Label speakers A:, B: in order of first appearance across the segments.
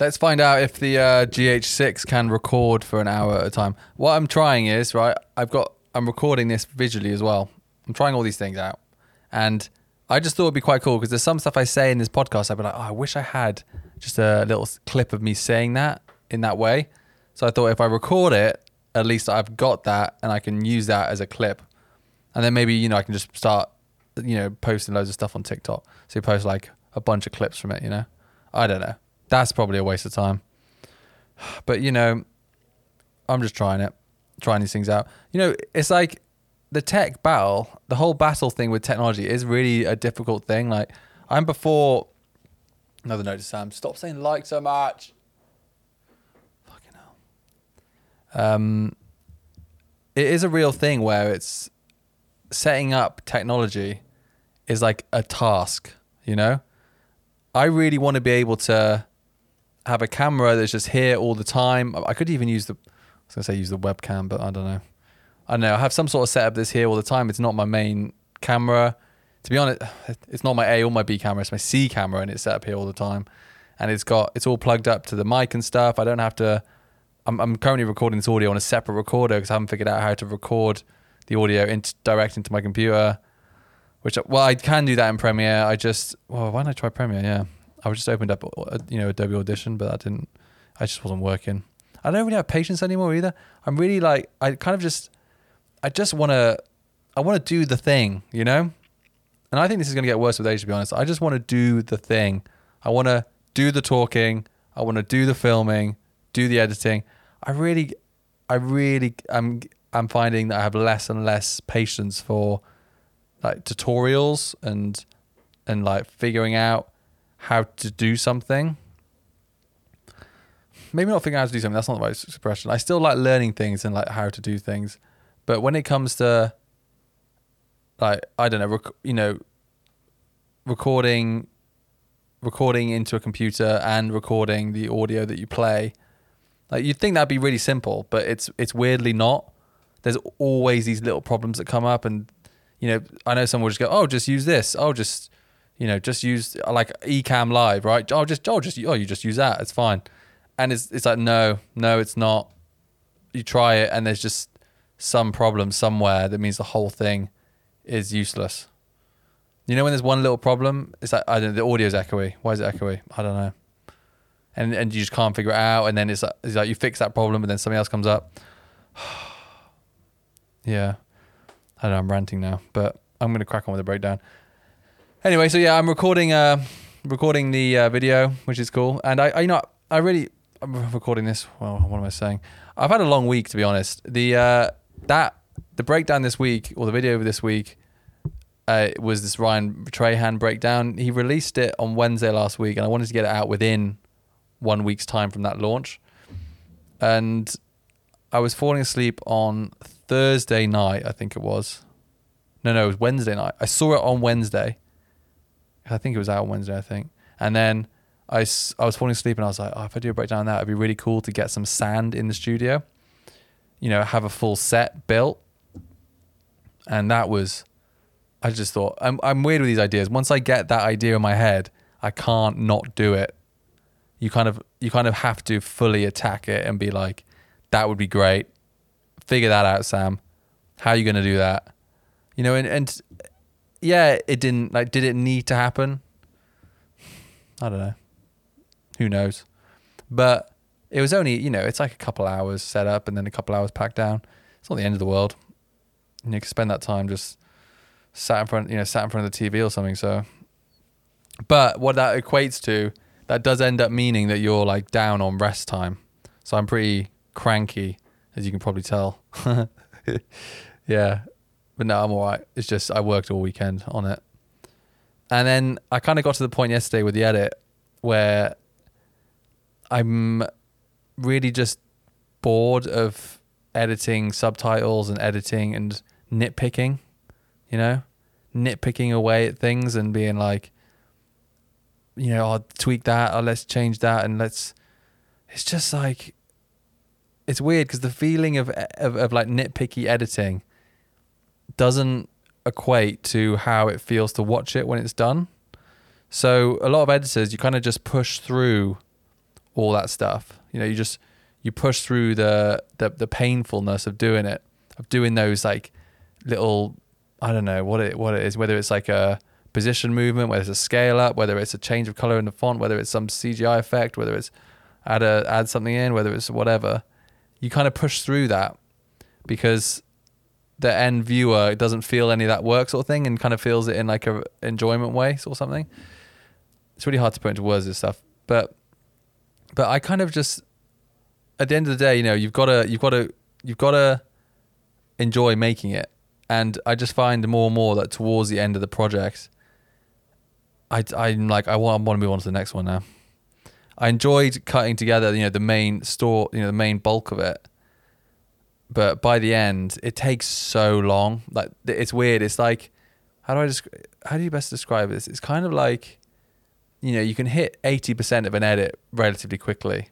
A: Let's find out if the uh, GH6 can record for an hour at a time. What I'm trying is right. I've got. I'm recording this visually as well. I'm trying all these things out, and I just thought it'd be quite cool because there's some stuff I say in this podcast. I'd be like, oh, I wish I had just a little clip of me saying that in that way. So I thought if I record it, at least I've got that and I can use that as a clip, and then maybe you know I can just start you know posting loads of stuff on TikTok. So you post like a bunch of clips from it. You know, I don't know. That's probably a waste of time. But you know, I'm just trying it, trying these things out. You know, it's like the tech battle, the whole battle thing with technology is really a difficult thing. Like I'm before another note to Sam, stop saying like so much. Fucking hell. Um it is a real thing where it's setting up technology is like a task, you know? I really want to be able to have a camera that's just here all the time. I could even use the I was gonna say use the webcam, but I don't know. I don't know. I have some sort of setup that's here all the time. It's not my main camera. To be honest, it's not my A or my B camera. It's my C camera, and it's set up here all the time. And it's got it's all plugged up to the mic and stuff. I don't have to. I'm, I'm currently recording this audio on a separate recorder because I haven't figured out how to record the audio into, direct into my computer. Which well, I can do that in Premiere. I just well, why don't I try Premiere? Yeah, I just opened up uh, you know Adobe Audition, but that didn't. I just wasn't working. I don't really have patience anymore either. I'm really like I kind of just I just want to I want to do the thing, you know? And I think this is going to get worse with age to be honest. I just want to do the thing. I want to do the talking, I want to do the filming, do the editing. I really I really I'm I'm finding that I have less and less patience for like tutorials and and like figuring out how to do something maybe not figuring out how to do something. That's not the right expression. I still like learning things and like how to do things, but when it comes to like I don't know, rec- you know, recording, recording into a computer and recording the audio that you play, like you'd think that'd be really simple, but it's it's weirdly not. There's always these little problems that come up, and you know, I know someone will just go, "Oh, just use this. Oh, just." You know, just use like Ecamm Live, right? Oh, just oh, just oh, you just use that. It's fine and it's it's like no, no, it's not. You try it, and there's just some problem somewhere that means the whole thing is useless. You know when there's one little problem, it's like I don't know, the audio's echoey. Why is it echoey? I don't know. And and you just can't figure it out, and then it's like, it's like you fix that problem, and then something else comes up. yeah, I don't know. I'm ranting now, but I'm gonna crack on with the breakdown. Anyway, so yeah, I'm recording uh recording the uh, video, which is cool, and I, I you know I really I'm recording this. Well, what am I saying? I've had a long week to be honest. The uh, that the breakdown this week or the video this week uh, was this Ryan Trahan breakdown. He released it on Wednesday last week, and I wanted to get it out within one week's time from that launch. And I was falling asleep on Thursday night, I think it was. No, no, it was Wednesday night. I saw it on Wednesday. I think it was out Wednesday, I think. And then I, I was falling asleep and I was like, oh, if I do a breakdown that, it'd be really cool to get some sand in the studio. You know, have a full set built. And that was, I just thought, I'm, I'm weird with these ideas. Once I get that idea in my head, I can't not do it. You kind of, you kind of have to fully attack it and be like, that would be great. Figure that out, Sam. How are you going to do that? You know, and, and yeah, it didn't, like, did it need to happen? I don't know who knows? But it was only, you know, it's like a couple hours set up and then a couple hours packed down. It's not the end of the world. And you can spend that time just sat in front, you know, sat in front of the TV or something. So, but what that equates to, that does end up meaning that you're like down on rest time. So I'm pretty cranky, as you can probably tell. yeah. But no, I'm all right. It's just I worked all weekend on it. And then I kind of got to the point yesterday with the edit where I'm really just bored of editing subtitles and editing and nitpicking, you know, nitpicking away at things and being like, you know, I'll tweak that or let's change that and let's. It's just like, it's weird because the feeling of, of of like nitpicky editing doesn't equate to how it feels to watch it when it's done. So a lot of editors, you kind of just push through all that stuff. You know, you just you push through the the, the painfulness of doing it, of doing those like little I don't know what it what it is, whether it's like a position movement, whether it's a scale up, whether it's a change of color in the font, whether it's some CGI effect, whether it's add a add something in, whether it's whatever. You kind of push through that because the end viewer doesn't feel any of that work sort of thing and kind of feels it in like a enjoyment way or something. It's really hard to put into words this stuff, but but I kind of just at the end of the day, you know, you've got to you've got to you've got to enjoy making it, and I just find more and more that towards the end of the project, I I'm like I want I want to move on to the next one now. I enjoyed cutting together, you know, the main store, you know, the main bulk of it. But by the end, it takes so long. Like it's weird. It's like, how do I just, how do you best describe this? It's kind of like, you know, you can hit eighty percent of an edit relatively quickly,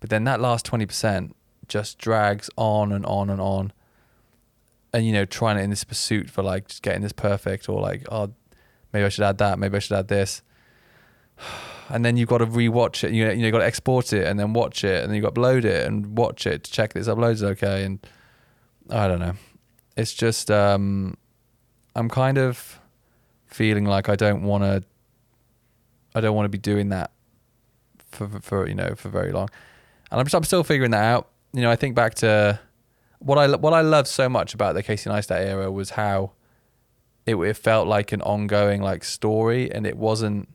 A: but then that last twenty percent just drags on and on and on. And you know, trying it in this pursuit for like just getting this perfect, or like, oh, maybe I should add that, maybe I should add this and then you've got to rewatch it. You know, you got to export it and then watch it, and then you got to upload it and watch it to check that it's uploaded okay. And I don't know. It's just um, I'm kind of feeling like I don't want to. I don't want to be doing that for, for, for you know for very long, and I'm I'm still figuring that out. You know, I think back to what I what I loved so much about the Casey Neistat era was how it, it felt like an ongoing like story, and it wasn't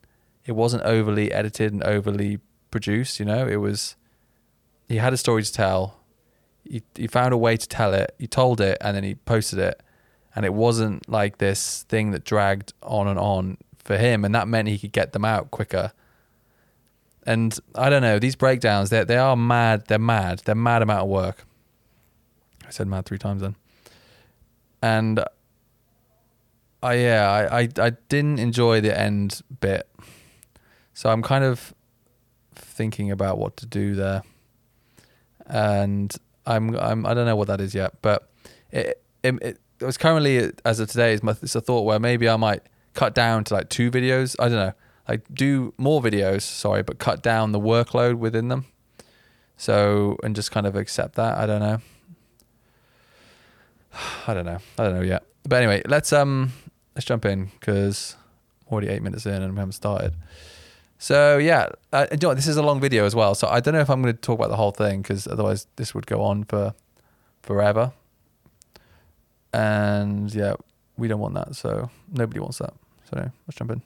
A: it wasn't overly edited and overly produced. You know, it was he had a story to tell. He he found a way to tell it. He told it, and then he posted it, and it wasn't like this thing that dragged on and on for him, and that meant he could get them out quicker. And I don't know these breakdowns. They they are mad. They're mad. They're mad amount of work. I said mad three times then. And I yeah I, I I didn't enjoy the end bit so I'm kind of thinking about what to do there, and I'm I'm I don't know what that is yet, but it it, it, it was currently as of today is it's a thought where maybe I might cut down to like two videos. I don't know, like do more videos. Sorry, but cut down the workload within them. So and just kind of accept that. I don't know. I don't know. I don't know yet. But anyway, let's um let's jump in because already eight minutes in and we haven't started. So yeah, uh, you know, this is a long video as well. So I don't know if I'm going to talk about the whole thing because otherwise this would go on for forever. And yeah, we don't want that. So nobody wants that. So let's jump in.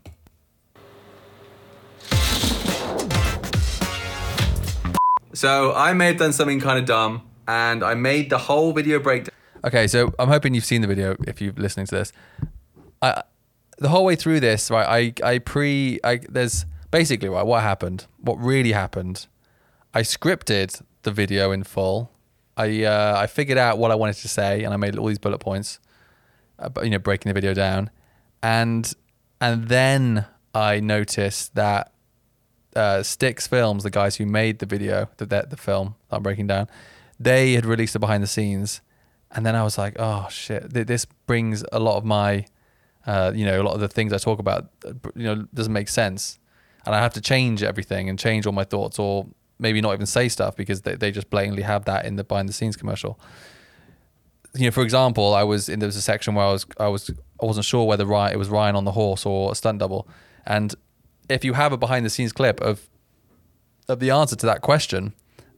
A: So I may have done something kind of dumb, and I made the whole video breakdown. Okay, so I'm hoping you've seen the video if you're listening to this. I the whole way through this, right? I I pre I there's basically, right, what happened? What really happened? I scripted the video in full. I uh, I figured out what I wanted to say, and I made all these bullet points. Uh, you know, breaking the video down, and and then I noticed that uh, Sticks Films, the guys who made the video, the the, the film I'm breaking down, they had released the behind the scenes, and then I was like, oh shit, this brings a lot of my, uh, you know, a lot of the things I talk about, uh, you know, doesn't make sense and I have to change everything and change all my thoughts or maybe not even say stuff because they, they just blatantly have that in the behind the scenes commercial. You know, for example, I was in there was a section where I was I was I wasn't sure whether Ryan, it was Ryan on the horse or a stunt double, and if you have a behind the scenes clip of of the answer to that question,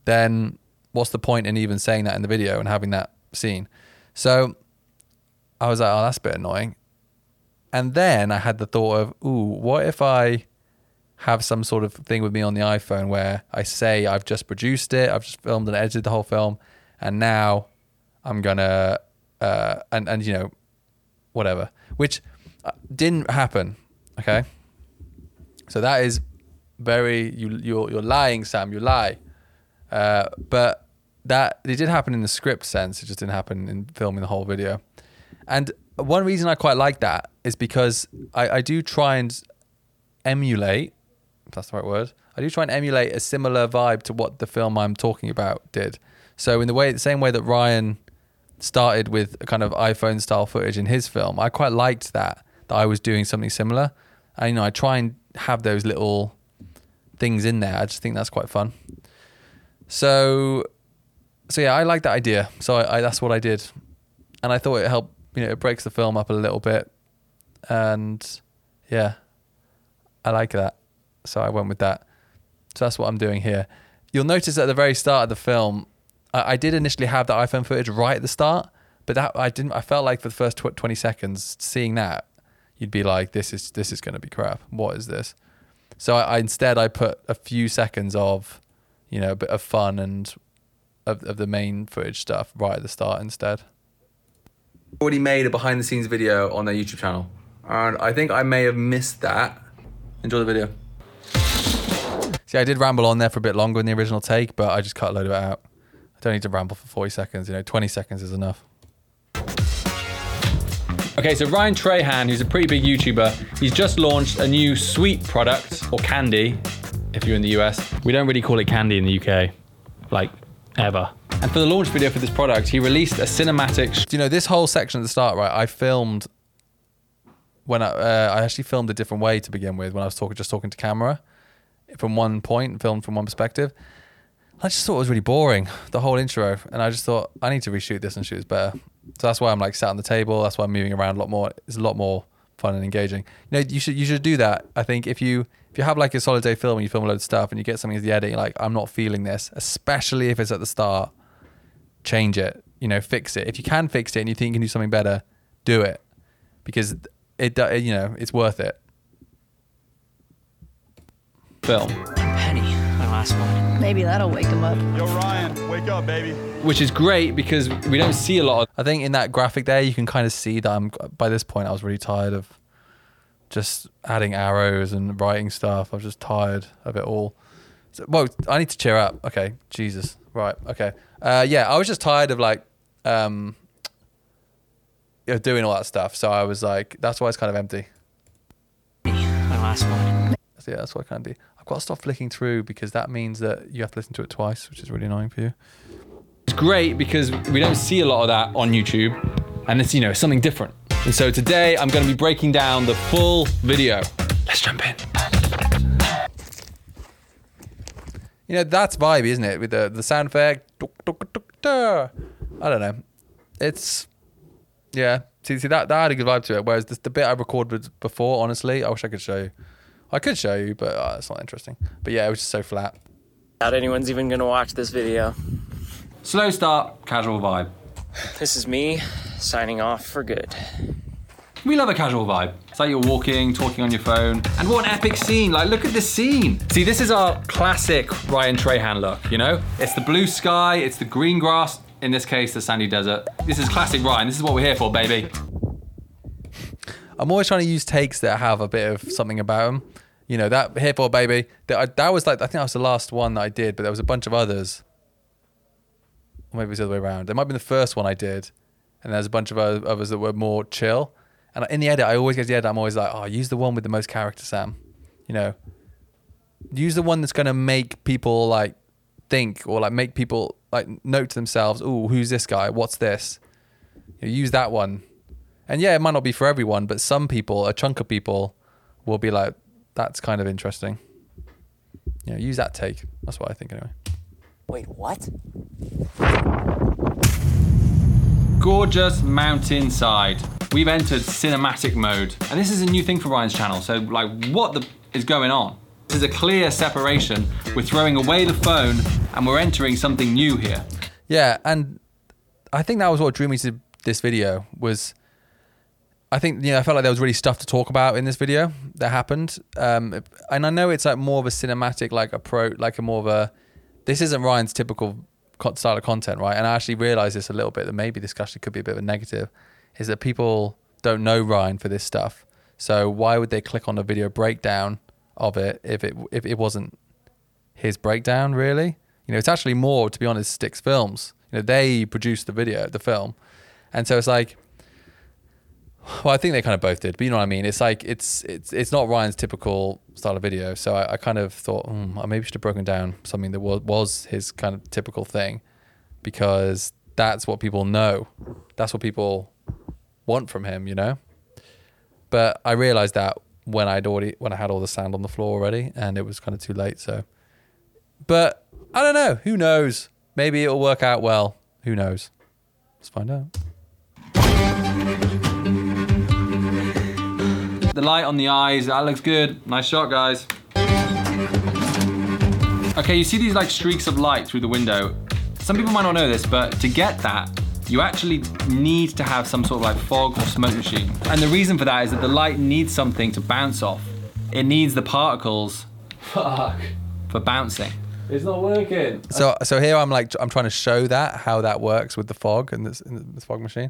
A: then what's the point in even saying that in the video and having that scene? So I was like, oh, that's a bit annoying. And then I had the thought of, ooh, what if I have some sort of thing with me on the iPhone where I say I've just produced it, I've just filmed and edited the whole film, and now I'm gonna uh, and and you know whatever, which uh, didn't happen. Okay, so that is very you you're you're lying, Sam. You lie, uh, but that it did happen in the script sense. It just didn't happen in filming the whole video, and one reason I quite like that is because I, I do try and emulate if that's the right word. I do try and emulate a similar vibe to what the film I'm talking about did. So in the way, the same way that Ryan started with a kind of iPhone style footage in his film, I quite liked that that I was doing something similar. And you know, I try and have those little things in there. I just think that's quite fun. So, so yeah, I like that idea. So I, I that's what I did, and I thought it helped. You know, it breaks the film up a little bit, and yeah, I like that. So I went with that. So that's what I'm doing here. You'll notice at the very start of the film, I, I did initially have the iPhone footage right at the start, but that I didn't. I felt like for the first tw- 20 seconds, seeing that, you'd be like, "This is this is going to be crap. What is this?" So I, I instead I put a few seconds of, you know, a bit of fun and of of the main footage stuff right at the start instead. Already made a behind the scenes video on their YouTube channel, and I think I may have missed that. Enjoy the video. See, I did ramble on there for a bit longer in the original take, but I just cut a load of it out. I don't need to ramble for 40 seconds. You know, 20 seconds is enough. Okay, so Ryan Trahan, who's a pretty big YouTuber, he's just launched a new sweet product, or candy, if you're in the US. We don't really call it candy in the UK, like ever. And for the launch video for this product, he released a cinematic. You know, this whole section at the start, right? I filmed when I, uh, I actually filmed a different way to begin with when I was talking, just talking to camera from one point, filmed from one perspective. I just thought it was really boring, the whole intro. And I just thought, I need to reshoot this and shoot it better. So that's why I'm like sat on the table. That's why I'm moving around a lot more. It's a lot more fun and engaging. You know, you should you should do that. I think if you if you have like a solid day film and you film a load of stuff and you get something as the edit, like, I'm not feeling this, especially if it's at the start, change it. You know, fix it. If you can fix it and you think you can do something better, do it. Because it, you know, it's worth it. Film.
B: Penny, my last one.
C: Maybe that'll wake him up.
D: Yo, Ryan, wake up, baby.
A: which is great because we don't see a lot of. I think in that graphic there, you can kind of see that I'm. By this point, I was really tired of just adding arrows and writing stuff. I was just tired of it all. So, well, I need to cheer up. Okay, Jesus. Right. Okay. Uh, yeah, I was just tired of like, um, you doing all that stuff. So I was like, that's why it's kind of empty.
B: My last one.
A: So yeah, that's what I kind of do. Got to stop flicking through because that means that you have to listen to it twice, which is really annoying for you. It's great because we don't see a lot of that on YouTube, and it's you know something different. And so today I'm going to be breaking down the full video. Let's jump in. You know that's vibey, isn't it? With the the sound effect. I don't know. It's yeah. See, see that that had a good vibe to it. Whereas this, the bit I recorded before, honestly, I wish I could show you. I could show you, but uh, it's not interesting. But yeah, it was just so flat.
B: Doubt anyone's even gonna watch this video.
A: Slow start, casual vibe.
B: This is me signing off for good.
A: We love a casual vibe. It's like you're walking, talking on your phone. And what an epic scene. Like, look at this scene. See, this is our classic Ryan Trahan look, you know? It's the blue sky, it's the green grass, in this case, the sandy desert. This is classic Ryan. This is what we're here for, baby. I'm always trying to use takes that have a bit of something about them. You know, that here for baby. That, uh, that was like, I think that was the last one that I did, but there was a bunch of others. Or maybe it was the other way around. It might have been the first one I did. And there's a bunch of others that were more chill. And in the edit, I always get to the edit, I'm always like, oh, use the one with the most character, Sam. You know, use the one that's going to make people like think or like make people like note to themselves, oh, who's this guy? What's this? You know, use that one. And yeah, it might not be for everyone, but some people, a chunk of people, will be like, that's kind of interesting. You know, use that take. That's what I think anyway.
B: Wait, what?
A: gorgeous mountainside. We've entered cinematic mode, and this is a new thing for Ryan's channel. So, like, what the is going on? This is a clear separation. We're throwing away the phone, and we're entering something new here. Yeah, and I think that was what drew me to this video. Was I think you know I felt like there was really stuff to talk about in this video that happened, um, and I know it's like more of a cinematic like approach, like a more of a. This isn't Ryan's typical style of content, right? And I actually realized this a little bit that maybe this actually could be a bit of a negative, is that people don't know Ryan for this stuff. So why would they click on a video breakdown of it if it if it wasn't his breakdown really? You know, it's actually more to be honest, Sticks Films. You know, they produced the video, the film, and so it's like. Well, I think they kind of both did, but you know what I mean. It's like it's it's it's not Ryan's typical style of video. So I, I kind of thought, hmm, I maybe should have broken down something that was was his kind of typical thing, because that's what people know, that's what people want from him, you know. But I realized that when I'd already when I had all the sand on the floor already, and it was kind of too late. So, but I don't know. Who knows? Maybe it'll work out well. Who knows? Let's find out. The light on the eyes, that looks good. Nice shot, guys. Okay, you see these like streaks of light through the window. Some people might not know this, but to get that, you actually need to have some sort of like fog or smoke machine. And the reason for that is that the light needs something to bounce off. It needs the particles
C: Fuck.
A: for bouncing.
C: It's not working.
A: So so here I'm like I'm trying to show that how that works with the fog and this, and this fog machine,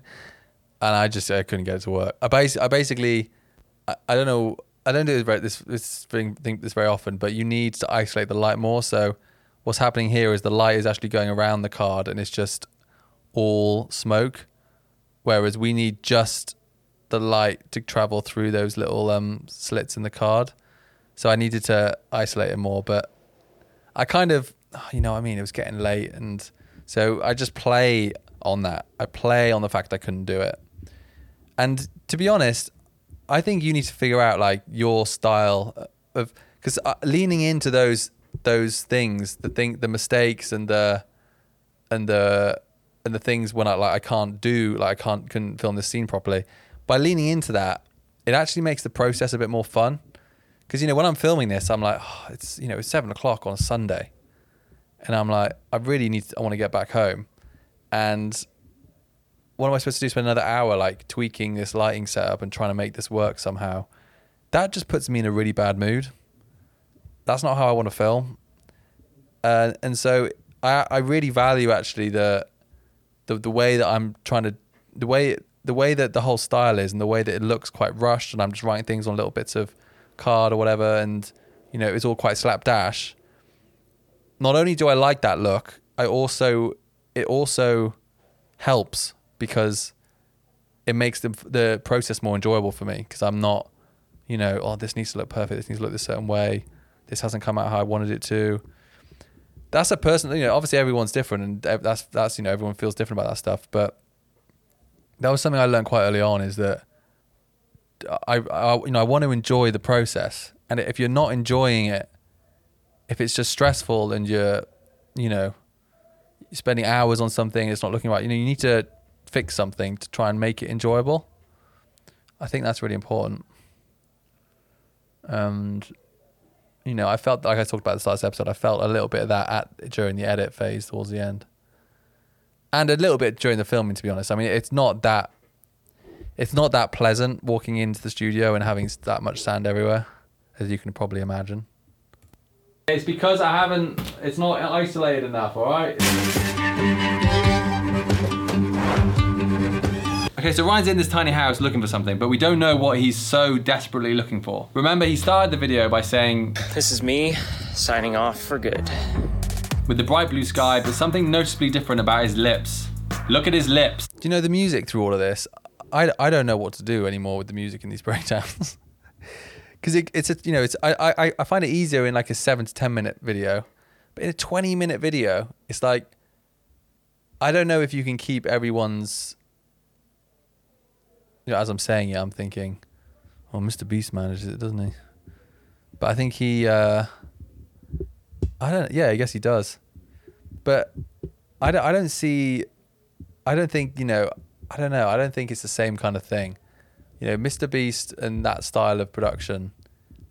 A: and I just I couldn't get it to work. I, bas- I basically I, I don't know I don't do this very, this this thing think this very often, but you need to isolate the light more. So what's happening here is the light is actually going around the card and it's just all smoke, whereas we need just the light to travel through those little um slits in the card. So I needed to isolate it more, but I kind of, you know, I mean, it was getting late, and so I just play on that. I play on the fact I couldn't do it. And to be honest, I think you need to figure out like your style of because uh, leaning into those those things, the thing, the mistakes, and the and the and the things when I like I can't do like I can't couldn't film this scene properly. By leaning into that, it actually makes the process a bit more fun. Because you know when I'm filming this, I'm like, oh, it's you know it's seven o'clock on a Sunday, and I'm like, I really need, to, I want to get back home, and what am I supposed to do? Spend another hour like tweaking this lighting setup and trying to make this work somehow? That just puts me in a really bad mood. That's not how I want to film, uh, and so I I really value actually the the the way that I'm trying to the way the way that the whole style is and the way that it looks quite rushed and I'm just writing things on little bits of card or whatever, and you know it's all quite slapdash. Not only do I like that look, I also it also helps because it makes the the process more enjoyable for me because I'm not, you know, oh this needs to look perfect, this needs to look this certain way, this hasn't come out how I wanted it to. That's a person, you know. Obviously, everyone's different, and that's that's you know everyone feels different about that stuff. But that was something I learned quite early on is that I, I you know I want to enjoy the process, and if you're not enjoying it, if it's just stressful and you're, you know, spending hours on something, it's not looking right. You know, you need to fix something to try and make it enjoyable. I think that's really important. And you know, I felt like I talked about at the start episode. I felt a little bit of that at during the edit phase towards the end, and a little bit during the filming. To be honest, I mean, it's not that it's not that pleasant walking into the studio and having that much sand everywhere, as you can probably imagine. It's because I haven't. It's not isolated enough. All right. Okay, so Ryan's in this tiny house looking for something, but we don't know what he's so desperately looking for. Remember, he started the video by saying,
B: This is me signing off for good.
A: with the bright blue sky, but something noticeably different about his lips. Look at his lips. Do you know the music through all of this? I, I don't know what to do anymore with the music in these breakdowns. Because it, it's a, you know, it's I, I, I find it easier in like a seven to 10 minute video, but in a 20 minute video, it's like, I don't know if you can keep everyone's you know, as I'm saying it, I'm thinking, well, Mr. Beast manages it, doesn't he? But I think he, uh, I don't, yeah, I guess he does. But I don't, I don't see, I don't think, you know, I don't know, I don't think it's the same kind of thing. You know, Mr. Beast and that style of production,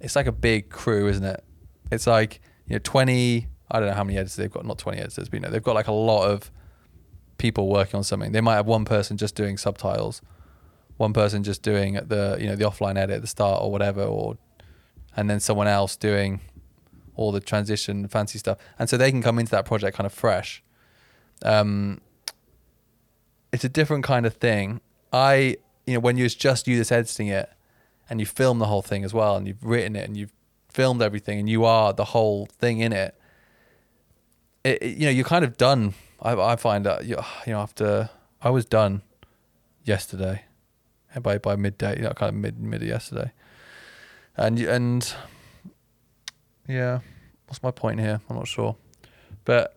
A: it's like a big crew, isn't it? It's like, you know, 20, I don't know how many editors they've got, not 20 editors, but you know, they've got like a lot of people working on something. They might have one person just doing subtitles one person just doing the you know the offline edit at the start or whatever or and then someone else doing all the transition fancy stuff. And so they can come into that project kind of fresh. Um it's a different kind of thing. I you know when you're just you that's editing it and you film the whole thing as well and you've written it and you've filmed everything and you are the whole thing in it, it, it you know you're kind of done. I, I find that you you know after i was done yesterday by by midday, you know, kind of mid mid yesterday. And and yeah, what's my point here? I'm not sure, but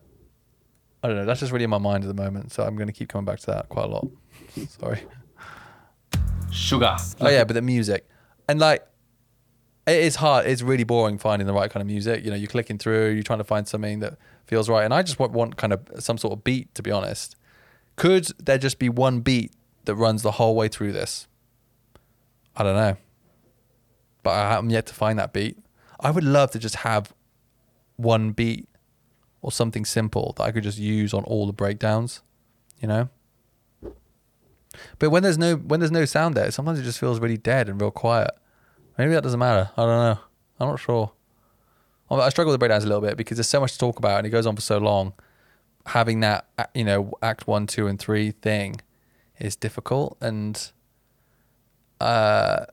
A: I don't know. That's just really in my mind at the moment, so I'm going to keep coming back to that quite a lot. Sorry.
C: Sugar.
A: Oh yeah, but the music, and like, it is hard. It's really boring finding the right kind of music. You know, you're clicking through, you're trying to find something that feels right, and I just want, want kind of some sort of beat. To be honest, could there just be one beat that runs the whole way through this? I don't know, but I am yet to find that beat. I would love to just have one beat or something simple that I could just use on all the breakdowns, you know. But when there's no when there's no sound there, sometimes it just feels really dead and real quiet. Maybe that doesn't matter. I don't know. I'm not sure. I struggle with breakdowns a little bit because there's so much to talk about and it goes on for so long. Having that, you know, act one, two, and three thing is difficult, and uh,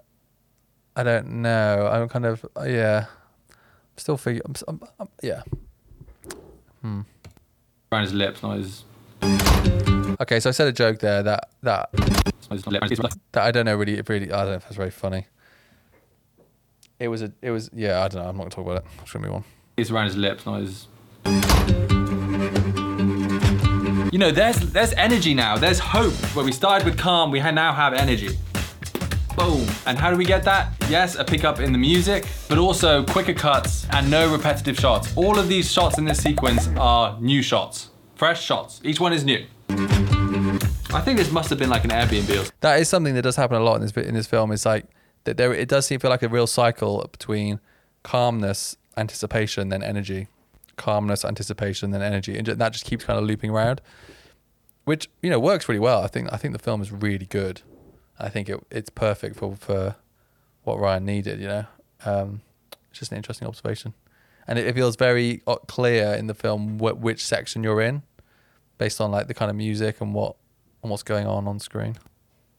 A: I don't know. I'm kind of uh, yeah. I'm still figuring. I'm, I'm, I'm, yeah. Hmm.
D: around his lips, not his.
A: Okay, so I said a joke there that that
D: Not his lip, his lip.
A: that I don't know really really I don't know if that's very funny. It was a it was yeah I don't know I'm not gonna talk about it. I'm just gonna move on.
D: It's around his lips, not his. You know, there's there's energy now. There's hope. Where we started with calm, we now have energy. Boom. And how do we get that? Yes, a pickup in the music, but also quicker cuts and no repetitive shots. All of these shots in this sequence are new shots, fresh shots. Each one is new. I think this must have been like an Airbnb.
A: That is something that does happen a lot in this in this film. It's like that there it does seem feel like a real cycle between calmness, anticipation, then energy, calmness, anticipation, then energy, and that just keeps kind of looping around, which you know works really well. I think I think the film is really good. I think it it's perfect for for what Ryan needed. You know, um, it's just an interesting observation, and it, it feels very uh, clear in the film wh- which section you're in, based on like the kind of music and what and what's going on on screen.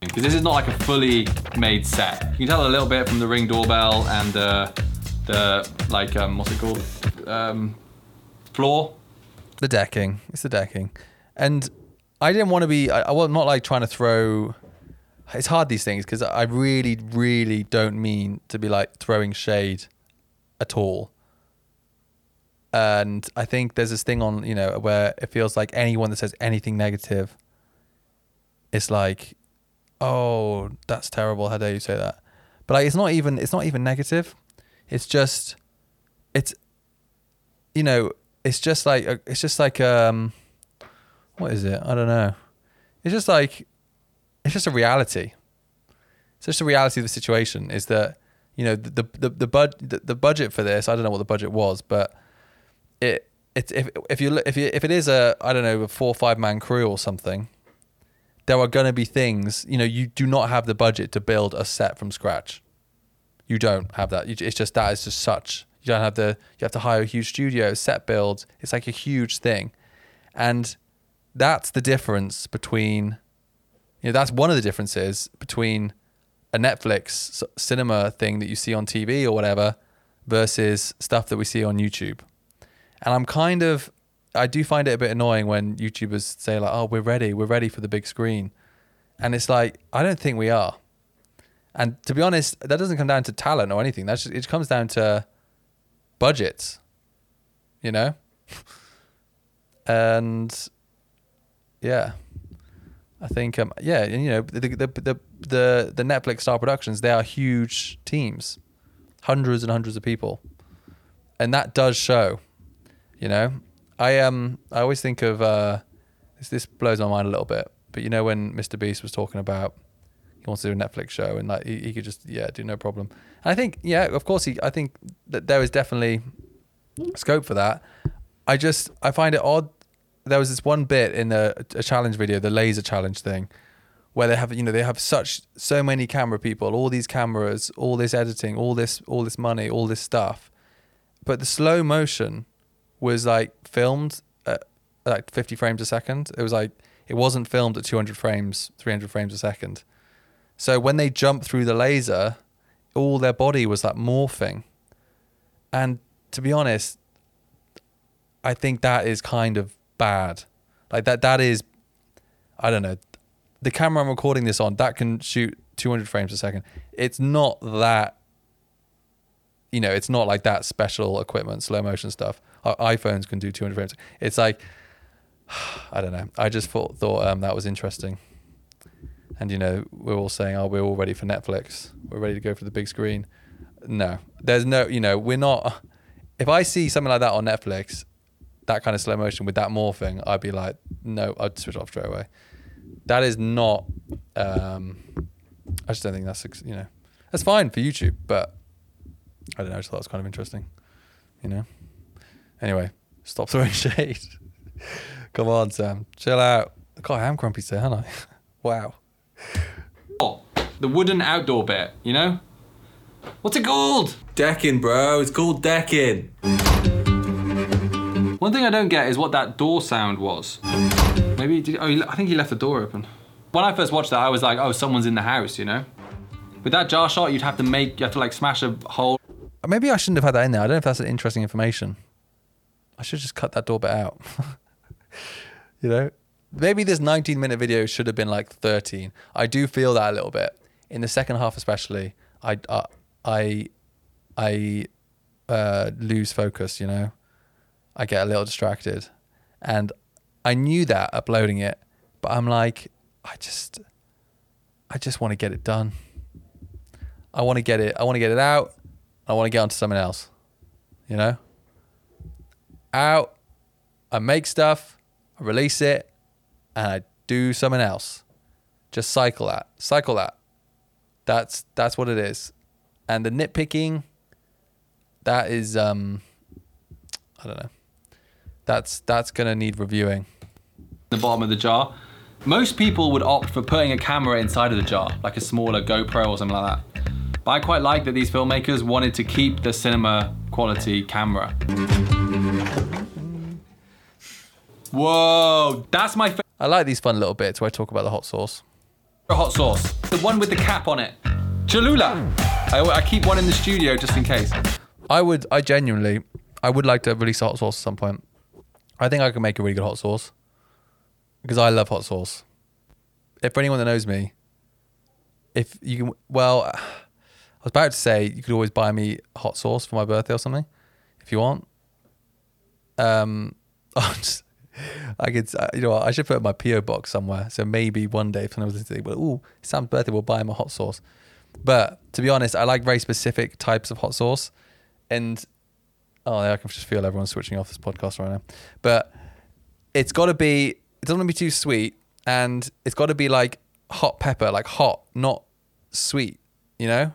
D: because this is not like a fully made set. You can tell a little bit from the ring doorbell and uh, the like um, what's it called um, floor.
A: the decking. It's the decking, and I didn't want to be. I, I was not like trying to throw. It's hard these things because I really, really don't mean to be like throwing shade at all. And I think there's this thing on you know where it feels like anyone that says anything negative, it's like, oh, that's terrible. How dare you say that? But like, it's not even. It's not even negative. It's just, it's you know, it's just like it's just like um, what is it? I don't know. It's just like it's just a reality. It's just a reality of the situation. Is that you know the the the, bud, the, the budget for this? I don't know what the budget was, but it it's if if you if you if it is a I don't know a four or five man crew or something, there are going to be things you know you do not have the budget to build a set from scratch. You don't have that. It's just that is just such. You don't have the. You have to hire a huge studio, set builds. It's like a huge thing, and that's the difference between. You know, that's one of the differences between a Netflix cinema thing that you see on TV or whatever versus stuff that we see on YouTube. And I'm kind of, I do find it a bit annoying when YouTubers say like, "Oh, we're ready, we're ready for the big screen," and it's like, I don't think we are. And to be honest, that doesn't come down to talent or anything. That's just, it comes down to budgets, you know. and yeah, I think um yeah, and you know the the the the, the Netflix Star Productions they are huge teams, hundreds and hundreds of people, and that does show. You know, I um I always think of uh this this blows my mind a little bit, but you know when Mr Beast was talking about he wants to do a Netflix show and like he, he could just yeah do no problem. And I think yeah of course he I think that there is definitely scope for that. I just I find it odd. There was this one bit in a, a challenge video, the laser challenge thing, where they have you know they have such so many camera people, all these cameras, all this editing, all this all this money, all this stuff, but the slow motion was like filmed at like 50 frames a second. It was like it wasn't filmed at 200 frames, 300 frames a second. So when they jumped through the laser, all their body was like morphing. And to be honest, I think that is kind of bad. Like that that is I don't know. The camera I'm recording this on, that can shoot 200 frames a second. It's not that you know, it's not like that special equipment, slow motion stuff. Our iPhones can do 200 frames. It's like I don't know. I just thought thought um, that was interesting. And you know, we're all saying, "Oh, we're all ready for Netflix. We're ready to go for the big screen." no, there's no, you know, we're not. If I see something like that on Netflix, that kind of slow motion with that morphing, I'd be like, no, I'd switch off straight away. That is not. Um, I just don't think that's you know, that's fine for YouTube, but I don't know. I just thought it was kind of interesting, you know. Anyway, stop throwing shade. Come on, Sam, chill out. God, I am grumpy today, aren't I? wow.
D: Oh, the wooden outdoor bit, you know? What's it called?
C: Decking, bro. It's called decking.
D: One thing I don't get is what that door sound was. Maybe, did, oh, I think he left the door open. When I first watched that, I was like, oh, someone's in the house, you know? With that jar shot, you'd have to make, you have to like smash a hole.
A: Maybe I shouldn't have had that in there. I don't know if that's an interesting information. I should just cut that door bit out. you know, maybe this 19 minute video should have been like 13. I do feel that a little bit in the second half, especially. I uh, I I uh, lose focus. You know, I get a little distracted, and I knew that uploading it, but I'm like, I just I just want to get it done. I want to get it. I want to get it out. I want to get onto something else. You know, out. I make stuff. I release it, and I do something else. Just cycle that. Cycle that. That's that's what it is. And the nitpicking, that is um, I don't know. That's that's gonna need reviewing.
D: the bottom of the jar. Most people would opt for putting a camera inside of the jar, like a smaller GoPro or something like that. But I quite like that these filmmakers wanted to keep the cinema quality camera. Whoa, that's my favorite
A: I like these fun little bits where I talk about the hot sauce.
D: hot sauce. The one with the cap on it. Cholula. I, I keep one in the studio just in case.
A: I would, I genuinely, I would like to release a hot sauce at some point. I think I could make a really good hot sauce because I love hot sauce. If for anyone that knows me, if you can, well, I was about to say you could always buy me hot sauce for my birthday or something, if you want. Um, I just, I could, you know, I should put my PO box somewhere. So maybe one day if someone was listening, well, ooh, Sam's birthday, we'll buy him a hot sauce. But to be honest, I like very specific types of hot sauce, and oh, I can just feel everyone switching off this podcast right now. But it's got to be, it doesn't want to be too sweet, and it's got to be like hot pepper, like hot, not sweet. You know,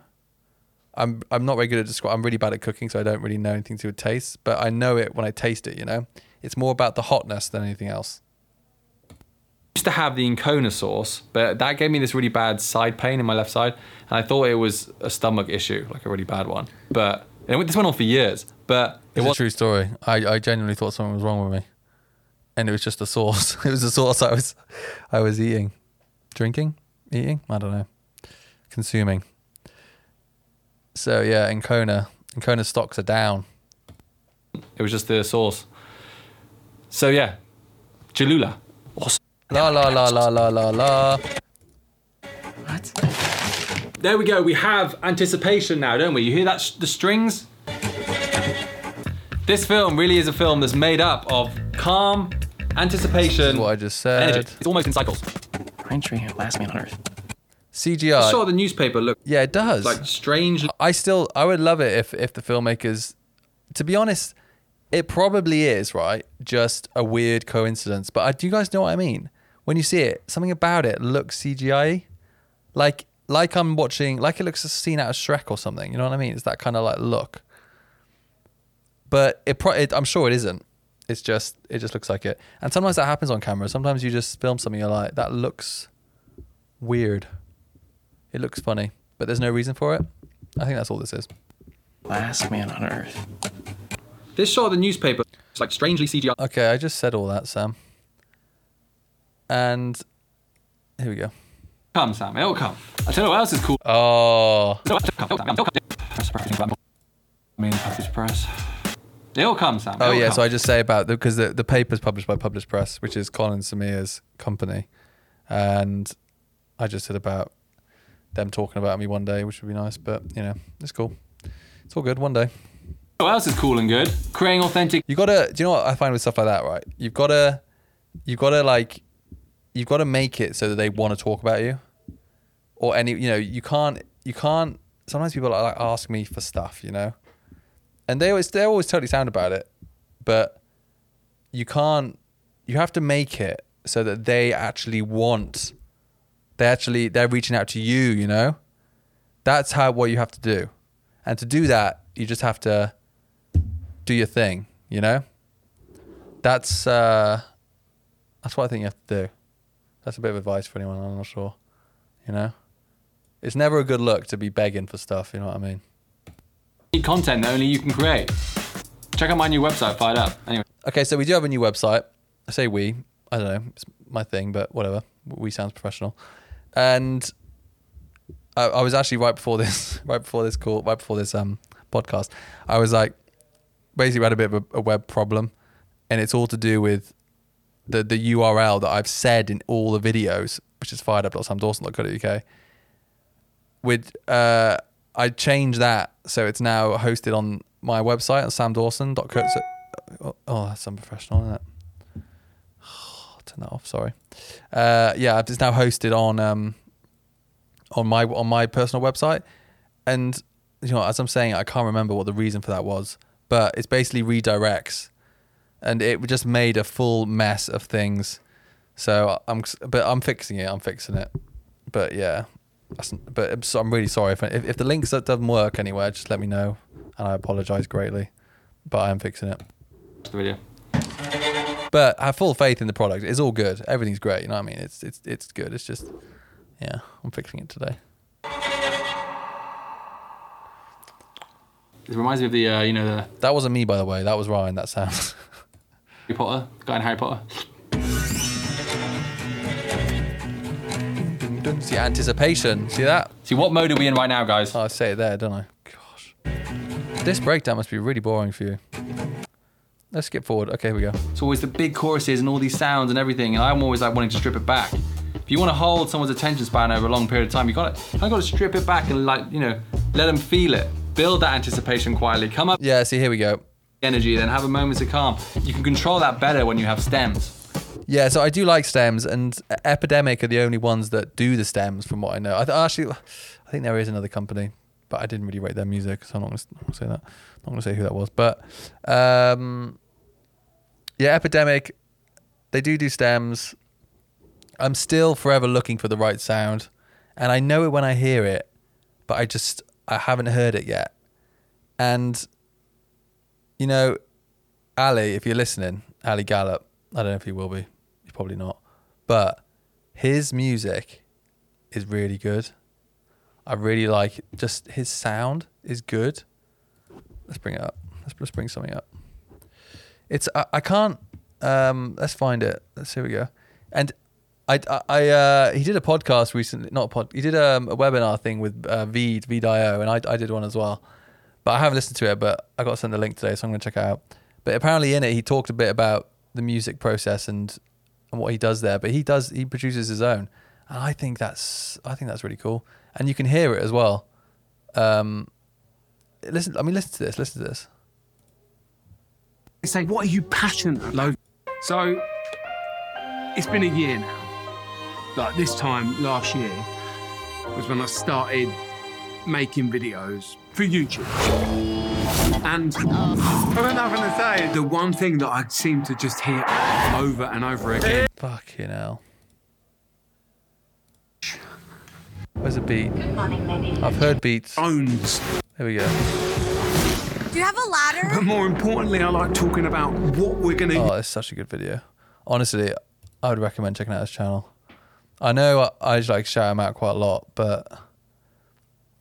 A: I'm I'm not very good at describing. I'm really bad at cooking, so I don't really know anything to do taste. But I know it when I taste it. You know, it's more about the hotness than anything else.
D: used to have the Encona sauce, but that gave me this really bad side pain in my left side, and I thought it was a stomach issue, like a really bad one. But and this went on for years, but it
A: It's a true story. I, I genuinely thought something was wrong with me, and it was just the sauce. it was the sauce I was I was eating, drinking, eating. I don't know, consuming. So yeah, Encona, in Kona stocks are down.
D: it was just the sauce. So yeah, Cholula. Awesome.
A: La la la la la la la.
D: There we go. We have anticipation now, don't we? You hear that? Sh- the strings. This film really is a film that's made up of calm, anticipation,
A: What I just said. energy.
D: It's almost in cycles.
B: Pine tree, last man on earth.
A: CGI.
D: I saw the newspaper look
A: Yeah, it does.
D: like strange.
A: I still I would love it if if the filmmakers to be honest it probably is right just a weird coincidence but I, do you guys know what I mean when you see it something about it looks CGI like like I'm watching like it looks a scene out of Shrek or something you know what I mean it's that kind of like look but it, pro- it I'm sure it isn't it's just it just looks like it and sometimes that happens on camera sometimes you just film something you're like that looks weird it looks funny but there's no reason for it I think that's all this is
B: Last man on earth.
D: This shot of the newspaper It's like strangely CGI.
A: Okay, I just said all that, Sam. And here we go.
D: Come, Sam. It'll come. I tell you what else is cool.
A: Oh,
D: It'll come. It'll come. It'll come. Press, press, press. Main package press. It'll come, Sam.
A: oh
D: It'll
A: yeah. So I just say about the because the the paper's published by Publish Press, which is Colin Samir's company, and I just said about them talking about me one day, which would be nice. But you know, it's cool. It's all good. One day.
D: What else is cool and good? Creating authentic.
A: You gotta. Do you know what I find with stuff like that? Right. You've gotta. You've gotta like. You've got to make it so that they want to talk about you, or any. You know, you can't. You can't sometimes people like ask me for stuff, you know, and they always they're always totally sound about it, but you can't. You have to make it so that they actually want. They actually they're reaching out to you, you know. That's how what you have to do, and to do that, you just have to do your thing, you know. That's uh, that's what I think you have to do. That's a bit of advice for anyone. I'm not sure, you know. It's never a good look to be begging for stuff. You know what I mean?
D: Content that only you can create. Check out my new website, Fired Up. Anyway,
A: Okay, so we do have a new website. I say we. I don't know. It's my thing, but whatever. We sounds professional. And I, I was actually right before this, right before this call, right before this um podcast. I was like, basically, we had a bit of a, a web problem, and it's all to do with the the URL that I've said in all the videos, which is fired firedup.samdawson.co.uk. With uh, I changed that so it's now hosted on my website at samdawson.co. Oh, oh, that's unprofessional, isn't it? turn that off. Sorry. Uh, yeah, it's now hosted on um, on my on my personal website, and you know, as I'm saying, I can't remember what the reason for that was, but it's basically redirects, and it just made a full mess of things. So I'm, but I'm fixing it. I'm fixing it. But yeah, but I'm, really sorry if, if if the links that doesn't work anywhere, just let me know, and I apologize greatly. But I am fixing it.
D: the video.
A: But I have full faith in the product. It's all good. Everything's great. You know what I mean? It's it's it's good. It's just, yeah, I'm fixing it today.
D: It reminds me of the, uh, you know, the
A: That wasn't me, by the way. That was Ryan. That sound.
D: Harry Potter, the guy in Harry Potter.
A: See anticipation. See that?
D: See, what mode are we in right now, guys?
A: Oh, I say it there, don't I? Gosh, this breakdown must be really boring for you. Let's skip forward. Okay, here we go.
D: It's always the big choruses and all these sounds and everything, and I'm always like wanting to strip it back. If you want to hold someone's attention span over a long period of time, you got to, I got to strip it back and like, you know, let them feel it. Build that anticipation quietly. Come up
A: Yeah. See, here we go.
D: energy, then have a moment of calm. You can control that better when you have stems.
A: Yeah, so I do like stems, and Epidemic are the only ones that do the stems, from what I know. I th- actually, I think there is another company, but I didn't really rate their music, so I'm not going to say that. I'm not going to say who that was, but um, yeah, Epidemic, they do do stems. I'm still forever looking for the right sound, and I know it when I hear it, but I just I haven't heard it yet. And you know, Ali, if you're listening, Ali Gallup, I don't know if he will be. Probably not. But his music is really good. I really like just his sound is good. Let's bring it up. Let's, let's bring something up. It's I, I can't um let's find it. Let's here we go. And I I, uh he did a podcast recently, not a pod. He did um, a webinar thing with uh, Veed Veed.io, and I I did one as well. But I haven't listened to it. But I got to send the link today, so I'm going to check it out. But apparently in it, he talked a bit about the music process and and what he does there. But he does he produces his own, and I think that's I think that's really cool. And you can hear it as well. Um, listen, I mean, listen to this. Listen to this.
E: They say, What are you passionate about? So, it's been a year now. Like this time last year was when I started making videos for YouTube. And I've got nothing to say. The one thing that I seem to just hear over and over again
A: Fucking hell. Where's the beat? I've heard beats.
E: owns.
A: There we go.
F: Do you have a ladder?
E: But more importantly, I like talking about what we're gonna
A: Oh, it's such a good video. Honestly, I would recommend checking out his channel. I know I, I like shout him out quite a lot, but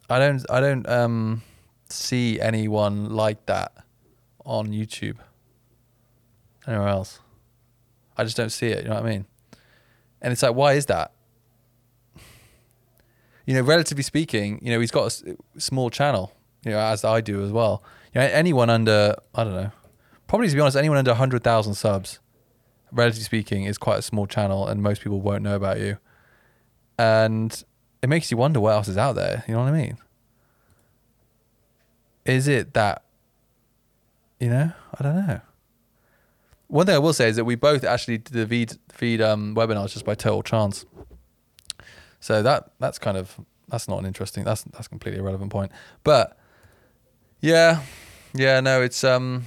A: I don't I don't um see anyone like that on YouTube. Anywhere else. I just don't see it, you know what I mean? And it's like, why is that? You know, relatively speaking, you know, he's got a small channel, you know, as I do as well. You know, anyone under, I don't know, probably to be honest, anyone under 100,000 subs, relatively speaking, is quite a small channel and most people won't know about you. And it makes you wonder what else is out there. You know what I mean? Is it that, you know, I don't know. One thing I will say is that we both actually did the Veed, Veed um, webinars just by total chance. So that that's kind of that's not an interesting. That's that's completely irrelevant point. But yeah, yeah, no, it's um,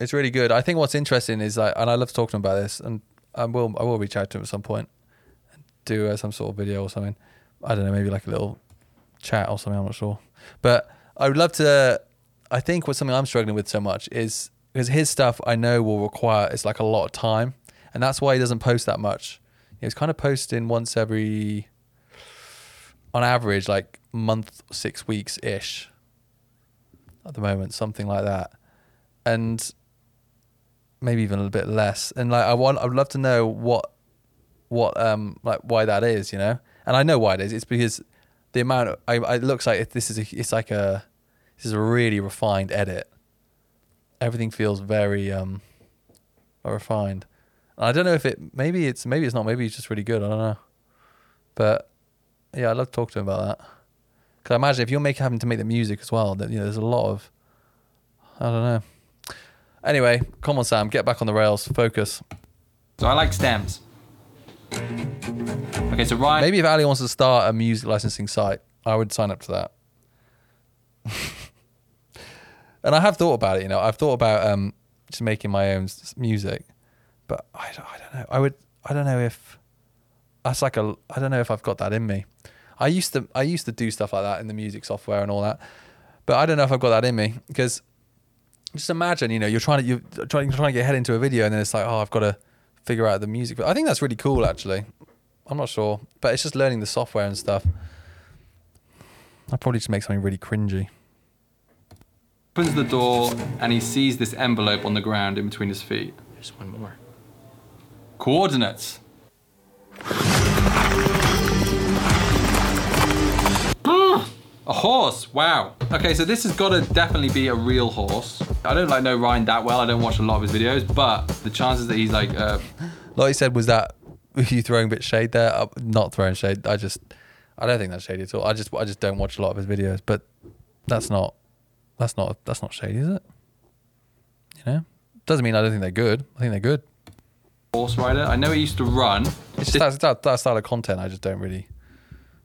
A: it's really good. I think what's interesting is like, and I love talking about this, and I will I will reach out to him at some point, and do uh, some sort of video or something. I don't know, maybe like a little chat or something. I'm not sure, but I would love to. I think what something I'm struggling with so much is because his stuff I know will require it's like a lot of time, and that's why he doesn't post that much. He's kind of posting once every, on average, like month, six weeks ish. At the moment, something like that, and maybe even a little bit less. And like I want, I'd love to know what, what um like why that is, you know. And I know why it is. It's because the amount of, I, I it looks like this is a, it's like a this is a really refined edit. Everything feels very um refined. And I don't know if it maybe it's maybe it's not maybe it's just really good. I don't know. But yeah, I'd love to talk to him about that. Because I imagine if you're making having to make the music as well, that you know there's a lot of I don't know. Anyway, come on, Sam, get back on the rails. Focus.
D: So I like stems. Okay, so Ryan.
A: Maybe if Ali wants to start a music licensing site, I would sign up to that. and I have thought about it. You know, I've thought about um, just making my own music, but I, don't- I don't know. I would. I don't know if that's like a. I don't know if I've got that in me. I used to. I used to do stuff like that in the music software and all that, but I don't know if I've got that in me because just imagine, you know, you're trying to you're trying, trying to get head into a video, and then it's like, oh, I've got to figure out the music. But I think that's really cool, actually. I'm not sure, but it's just learning the software and stuff. I'd probably just make something really cringy.
D: Opens the door and he sees this envelope on the ground in between his feet.
B: There's one more.
D: Coordinates. A horse. Wow. Okay, so this has got to definitely be a real horse. I don't like know Ryan that well. I don't watch a lot of his videos, but the chances that he's like, uh,
A: Like you said, was that were you throwing a bit shade there? Uh, not throwing shade. I just, I don't think that's shady at all. I just, I just don't watch a lot of his videos. But that's not, that's not, that's not shady, is it? You know, doesn't mean I don't think they're good. I think they're good.
D: horse rider. I know he used to run.
A: It's just that, that, that style of content. I just don't really,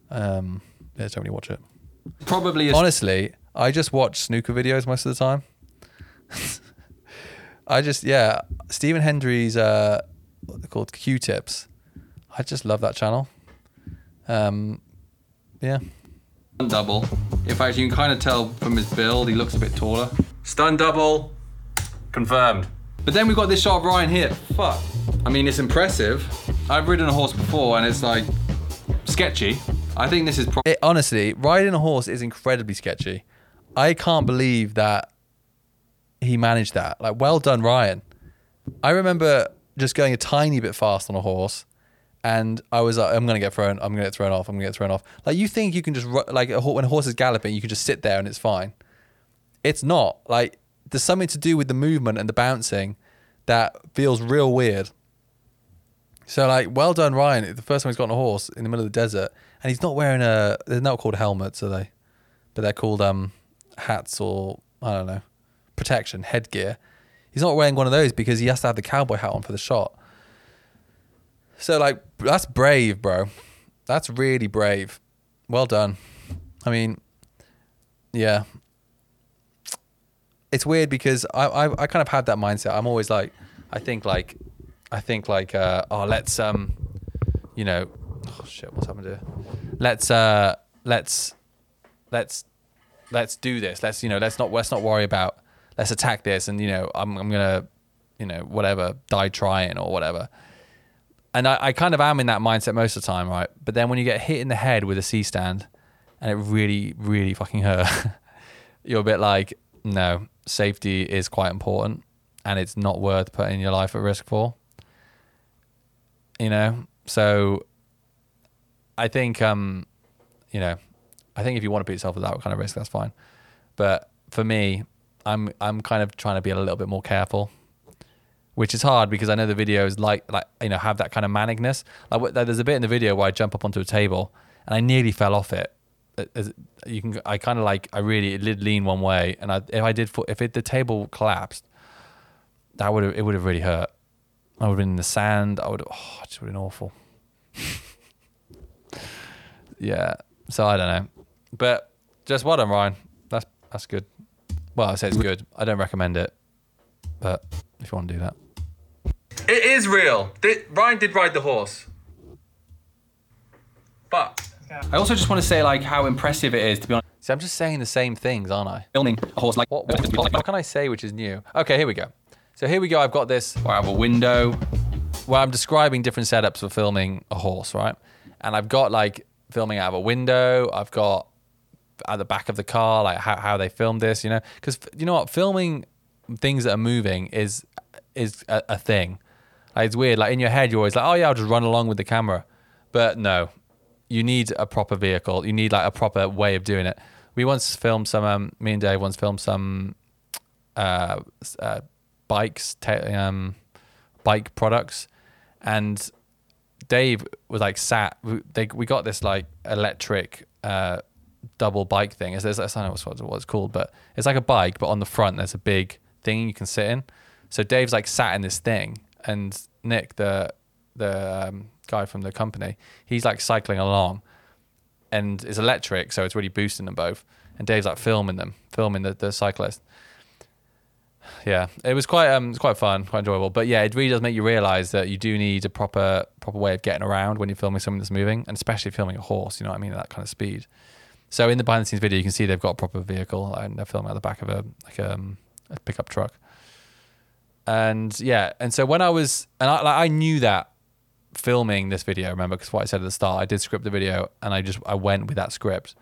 A: um, yeah, don't really watch it.
D: Probably
A: Honestly, I just watch snooker videos most of the time. I just yeah, Stephen Hendry's uh, what they're called Cue Tips. I just love that channel. Um, yeah,
D: double. In fact, you can kind of tell from his build, he looks a bit taller.
C: Stun double. Confirmed.
D: But then we've got this shot of Ryan here. Fuck. I mean, it's impressive. I've ridden a horse before and it's like sketchy. I think this is pro-
A: it, honestly, riding a horse is incredibly sketchy. I can't believe that he managed that. Like, well done, Ryan. I remember just going a tiny bit fast on a horse, and I was like, I'm gonna get thrown. I'm gonna get thrown off. I'm gonna get thrown off. Like, you think you can just like a, when a horse is galloping, you can just sit there and it's fine. It's not. Like, there's something to do with the movement and the bouncing that feels real weird. So like, well done, Ryan. The first time he's got on a horse in the middle of the desert, and he's not wearing a. They're not called helmets, are they? But they're called um hats or I don't know, protection headgear. He's not wearing one of those because he has to have the cowboy hat on for the shot. So like, that's brave, bro. That's really brave. Well done. I mean, yeah. It's weird because I, I I kind of had that mindset. I'm always like, I think like, I think like, uh, oh, let's um, you know, oh shit, what's happened here? Let's uh, let's let's let's do this. Let's you know, let's not let's not worry about. Let's attack this, and you know, I'm I'm gonna, you know, whatever, die trying or whatever. And I, I kind of am in that mindset most of the time, right? But then when you get hit in the head with a C stand, and it really, really fucking hurt, you're a bit like, no, safety is quite important, and it's not worth putting your life at risk for. You know, so I think, um, you know, I think if you want to put yourself at that kind of risk, that's fine. But for me, I'm I'm kind of trying to be a little bit more careful, which is hard because I know the videos like like you know have that kind of manicness. Like there's a bit in the video where I jump up onto a table and I nearly fell off it. It- You can I kind of like I really it did lean one way, and I if I did if it, the table collapsed, that would have it would have really hurt. I would have been in the sand. I would oh, it just would have been awful. yeah. So I don't know, but just what well done, Ryan. That's that's good. Well, I say it's good. I don't recommend it, but if you want to do that,
D: It is real. Did, Ryan did ride the horse. But I also just want to say like how impressive it is to be on
A: see, I'm just saying the same things, aren't I?
D: filming a horse like
A: What, what, what can I say which is new? Okay, here we go. So here we go. I've got this
D: I have a window.
A: where I'm describing different setups for filming a horse, right? And I've got like filming out of a window. I've got at the back of the car, like how, how they filmed this, you know? Because you know what, filming things that are moving is is a, a thing. Like, it's weird. Like in your head, you're always like, oh yeah, I'll just run along with the camera. But no, you need a proper vehicle. You need like a proper way of doing it. We once filmed some. Um, me and Dave once filmed some uh, uh, bikes, ta- um, bike products, and Dave was like sat. we- They, we got this like electric uh, double bike thing. It's, it's, I don't know what, what it's called, but it's like a bike, but on the front there's a big thing you can sit in. So Dave's like sat in this thing, and Nick, the the um, guy from the company, he's like cycling along, and it's electric, so it's really boosting them both. And Dave's like filming them, filming the, the cyclist. Yeah, it was quite um, it's quite fun, quite enjoyable. But yeah, it really does make you realize that you do need a proper proper way of getting around when you're filming something that's moving, and especially filming a horse. You know what I mean? At that kind of speed. So in the behind the scenes video, you can see they've got a proper vehicle, and they're filming at the back of a like um, a pickup truck. And yeah, and so when I was, and I like I knew that filming this video, remember, because what I said at the start, I did script the video, and I just I went with that script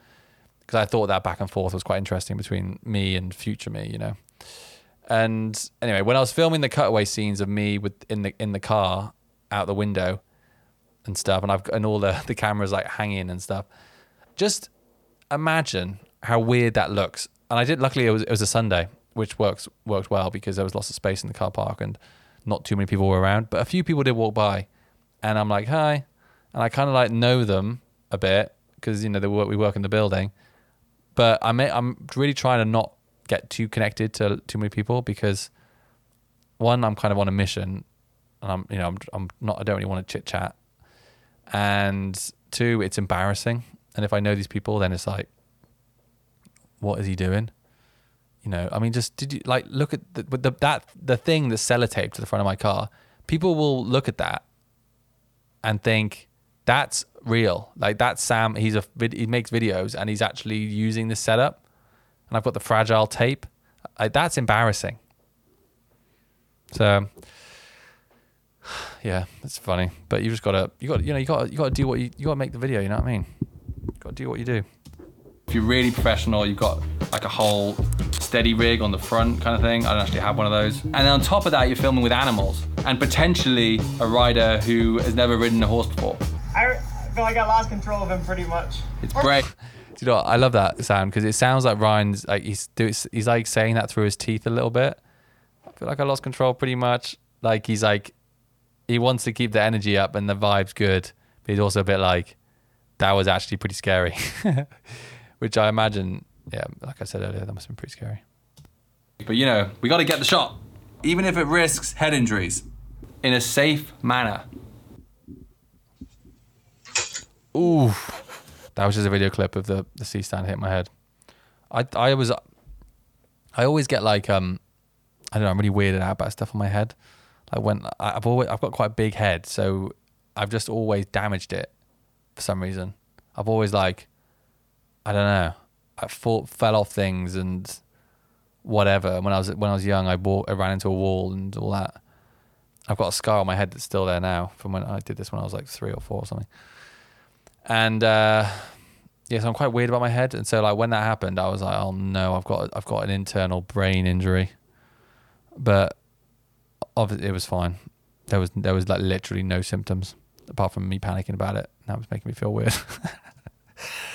A: because I thought that back and forth was quite interesting between me and future me, you know. And anyway, when I was filming the cutaway scenes of me with in the in the car out the window and stuff, and I've and all the the cameras like hanging and stuff, just imagine how weird that looks. And I did. Luckily, it was it was a Sunday, which works worked well because there was lots of space in the car park and not too many people were around. But a few people did walk by, and I'm like, hi, and I kind of like know them a bit because you know they work we work in the building. But I'm I'm really trying to not get too connected to too many people because one, I'm kind of on a mission, and I'm you know I'm I'm not I don't really want to chit chat, and two, it's embarrassing. And if I know these people, then it's like, what is he doing? You know, I mean, just did you like look at the, the that the thing that's sellotaped to the front of my car? People will look at that and think that's real. Like that's Sam. He's a he makes videos and he's actually using this setup. And I've got the fragile tape. That's embarrassing. So yeah, it's funny, but you just gotta you got you know you got you got to do what you you got to make the video. You know what I mean? You got to do what you do.
D: If you're really professional, you've got like a whole steady rig on the front kind of thing. I don't actually have one of those. And then on top of that, you're filming with animals and potentially a rider who has never ridden a horse before.
G: I feel like I lost control of him pretty much.
D: It's brave.
A: Do you know what? I love that sound because it sounds like Ryan's like he's do he's like saying that through his teeth a little bit. I feel like I lost control pretty much. Like he's like he wants to keep the energy up and the vibe's good, but he's also a bit like that was actually pretty scary. Which I imagine, yeah, like I said earlier, that must have been pretty scary.
D: But you know, we got to get the shot, even if it risks head injuries, in a safe manner.
A: Ooh, that was just a video clip of the the C stand hitting my head. I I was, I always get like um, I don't know, I'm really weirded out about stuff on my head. Like when I've always I've got quite a big head, so I've just always damaged it for some reason. I've always like, I don't know, I fell off things and whatever. When I was when I was young, I I ran into a wall and all that. I've got a scar on my head that's still there now from when I did this when I was like three or four or something. And uh, yes, I'm quite weird about my head. And so like when that happened, I was like, oh no, I've got I've got an internal brain injury. But obviously it was fine. There was there was like literally no symptoms apart from me panicking about it. That was making me feel weird.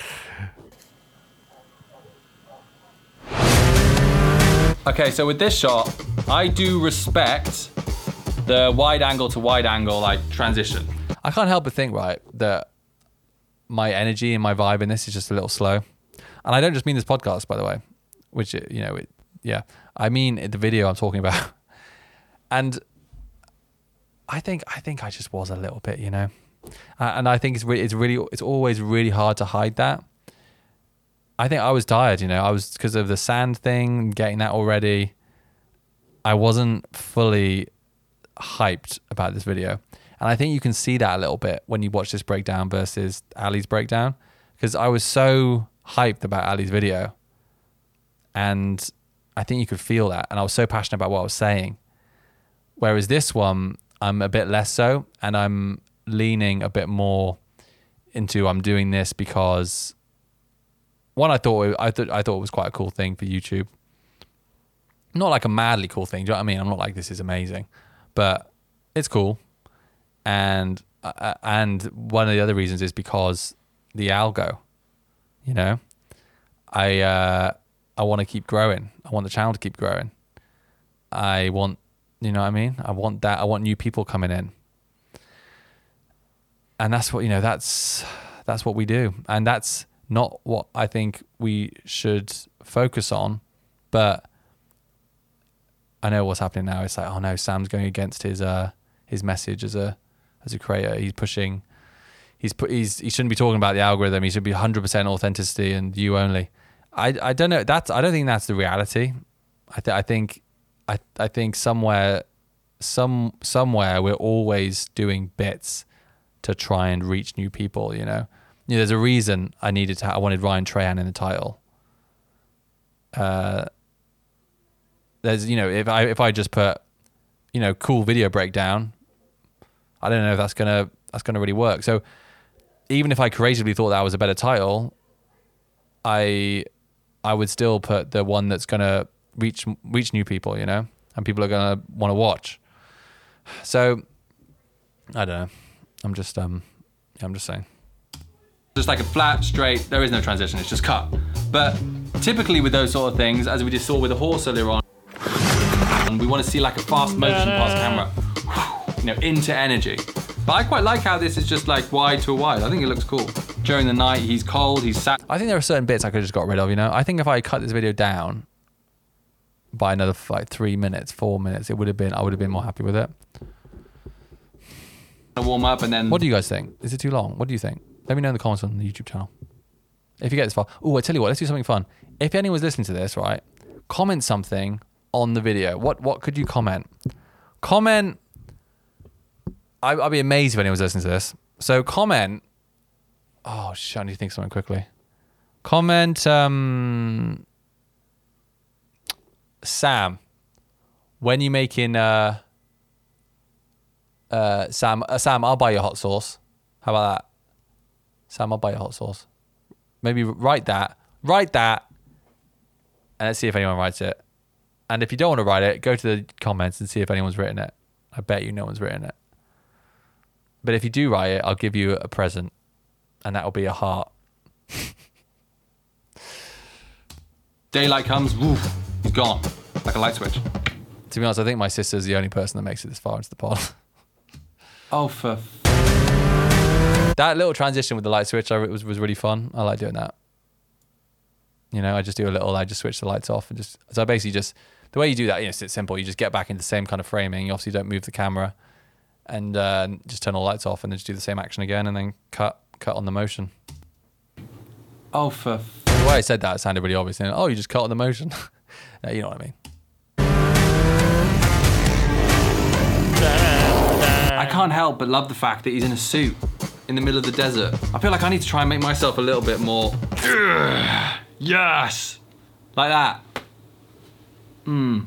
D: Okay, so with this shot, I do respect the wide angle to wide angle like transition.
A: I can't help but think, right, that my energy and my vibe in this is just a little slow. And I don't just mean this podcast, by the way, which, uh, you know, it, yeah, I mean the video I'm talking about. And I think, I think I just was a little bit, you know, and I think it's it's really, it's always really hard to hide that I think I was tired. You know, I was because of the sand thing, getting that already. I wasn't fully hyped about this video, and I think you can see that a little bit when you watch this breakdown versus Ali's breakdown, because I was so hyped about Ali's video, and I think you could feel that, and I was so passionate about what I was saying. Whereas this one, I'm a bit less so, and I'm leaning a bit more into I'm doing this because one I thought I thought I thought it was quite a cool thing for YouTube. Not like a madly cool thing. Do you know what I mean? I'm not like this is amazing, but it's cool. And uh, and one of the other reasons is because the algo. You know, I uh, I want to keep growing. I want the channel to keep growing. I want, you know what I mean? I want that. I want new people coming in. And that's what, you know, that's that's what we do. And that's not what I think we should focus on, but I know what's happening now. It's like, oh no, Sam's going against his uh his message as a as a creator. He's pushing he's put he's he shouldn't be talking about the algorithm. He should be 100% authenticity and you only. I I don't know. That's I don't think that's the reality. I th- I think I I think somewhere some somewhere we're always doing bits to try and reach new people. You know, you know there's a reason I needed to. I wanted Ryan Trahan in the title. Uh, there's you know if I if I just put you know cool video breakdown, I don't know if that's gonna that's gonna really work. So even if I creatively thought that was a better title, I I would still put the one that's gonna reach reach new people, you know, and people are gonna want to watch. So I don't know. I'm just um I'm just saying.
D: Just like a flat, straight, there is no transition, it's just cut. But typically with those sort of things, as we just saw with the horse earlier on, we want to see like a fast motion past camera, you know, into energy. But I quite like how this is just like wide to a wide. I think it looks cool. During the night, he's cold, he's sat.
A: I think there are certain bits I could have just got rid of, you know. I think if I cut this video down by another like three minutes, four minutes, it would have been I would have been more happy with it.
D: To warm up and then
A: What do you guys think? Is it too long? What do you think? Let me know in the comments on the YouTube channel. If you get this far. Oh, I tell you what, let's do something fun. If anyone's listening to this, right, comment something on the video. What what could you comment? Comment. I, I'll be amazed if anyone's listening to this. So comment. Oh shit! I need to think something quickly. Comment. Um. Sam, when you making uh. Uh, Sam, uh, Sam, I'll buy your hot sauce. How about that? Sam, I'll buy you hot sauce. Maybe write that. Write that. And let's see if anyone writes it. And if you don't want to write it, go to the comments and see if anyone's written it. I bet you no one's written it. But if you do write it, I'll give you a present. And that'll be a heart.
D: daylight comes, woof, he's gone. Like a light switch.
A: To be honest, I think my sister's the only person that makes it this far into the pod.
D: Oh, for
A: that little transition with the light switch I, was, was really fun. I like doing that. You know, I just do a little, I just switch the lights off and just, so I basically just, the way you do that, you know, it's simple. You just get back into the same kind of framing. You obviously don't move the camera and uh, just turn all the lights off and then just do the same action again and then cut, cut on the motion.
D: oh, for f-
A: The way I said that, it sounded really obvious. And, oh, you just cut on the motion. Yeah, you know what I mean.
D: I can't help but love the fact that he's in a suit in the middle of the desert. I feel like I need to try and make myself a little bit more. Yes! Like that. Hmm.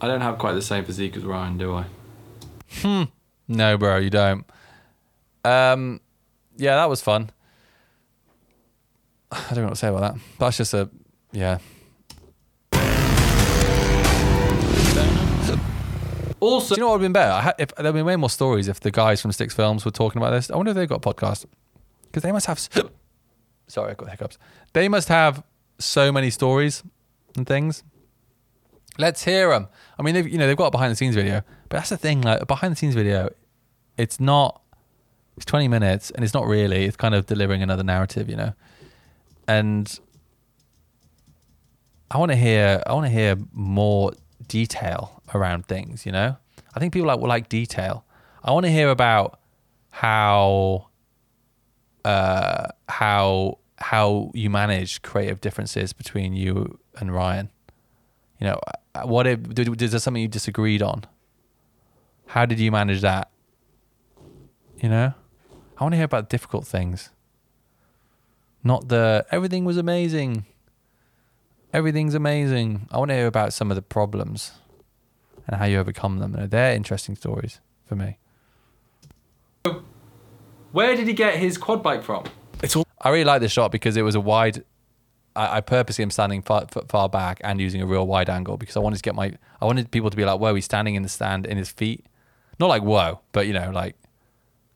D: I don't have quite the same physique as Ryan, do I? Hmm.
A: No, bro, you don't. Um, yeah, that was fun. I don't know what to say about that. That's just a, yeah.
D: Also,
A: Do you know what would have been better? Ha- if there'd been way more stories if the guys from Six Films were talking about this. I wonder if they've got a podcast because they must have. Sorry, I got hiccups. They must have so many stories and things. Let's hear them. I mean, they've you know they've got a behind the scenes video, but that's the thing. Like a behind the scenes video, it's not. It's twenty minutes, and it's not really. It's kind of delivering another narrative, you know. And I want to hear. I want to hear more detail around things. You know, I think people like will like detail. I want to hear about how, uh, how how you manage creative differences between you and Ryan. You know, uh, what if is there something you disagreed on? How did you manage that? You know, I want to hear about difficult things. Not the everything was amazing. Everything's amazing. I want to hear about some of the problems and how you overcome them. And they're interesting stories for me.
D: Where did he get his quad bike from? It's all.
A: I really like this shot because it was a wide. I, I purposely am standing far, far back and using a real wide angle because I wanted to get my. I wanted people to be like, "Whoa, he's standing in the stand in his feet," not like "Whoa," but you know, like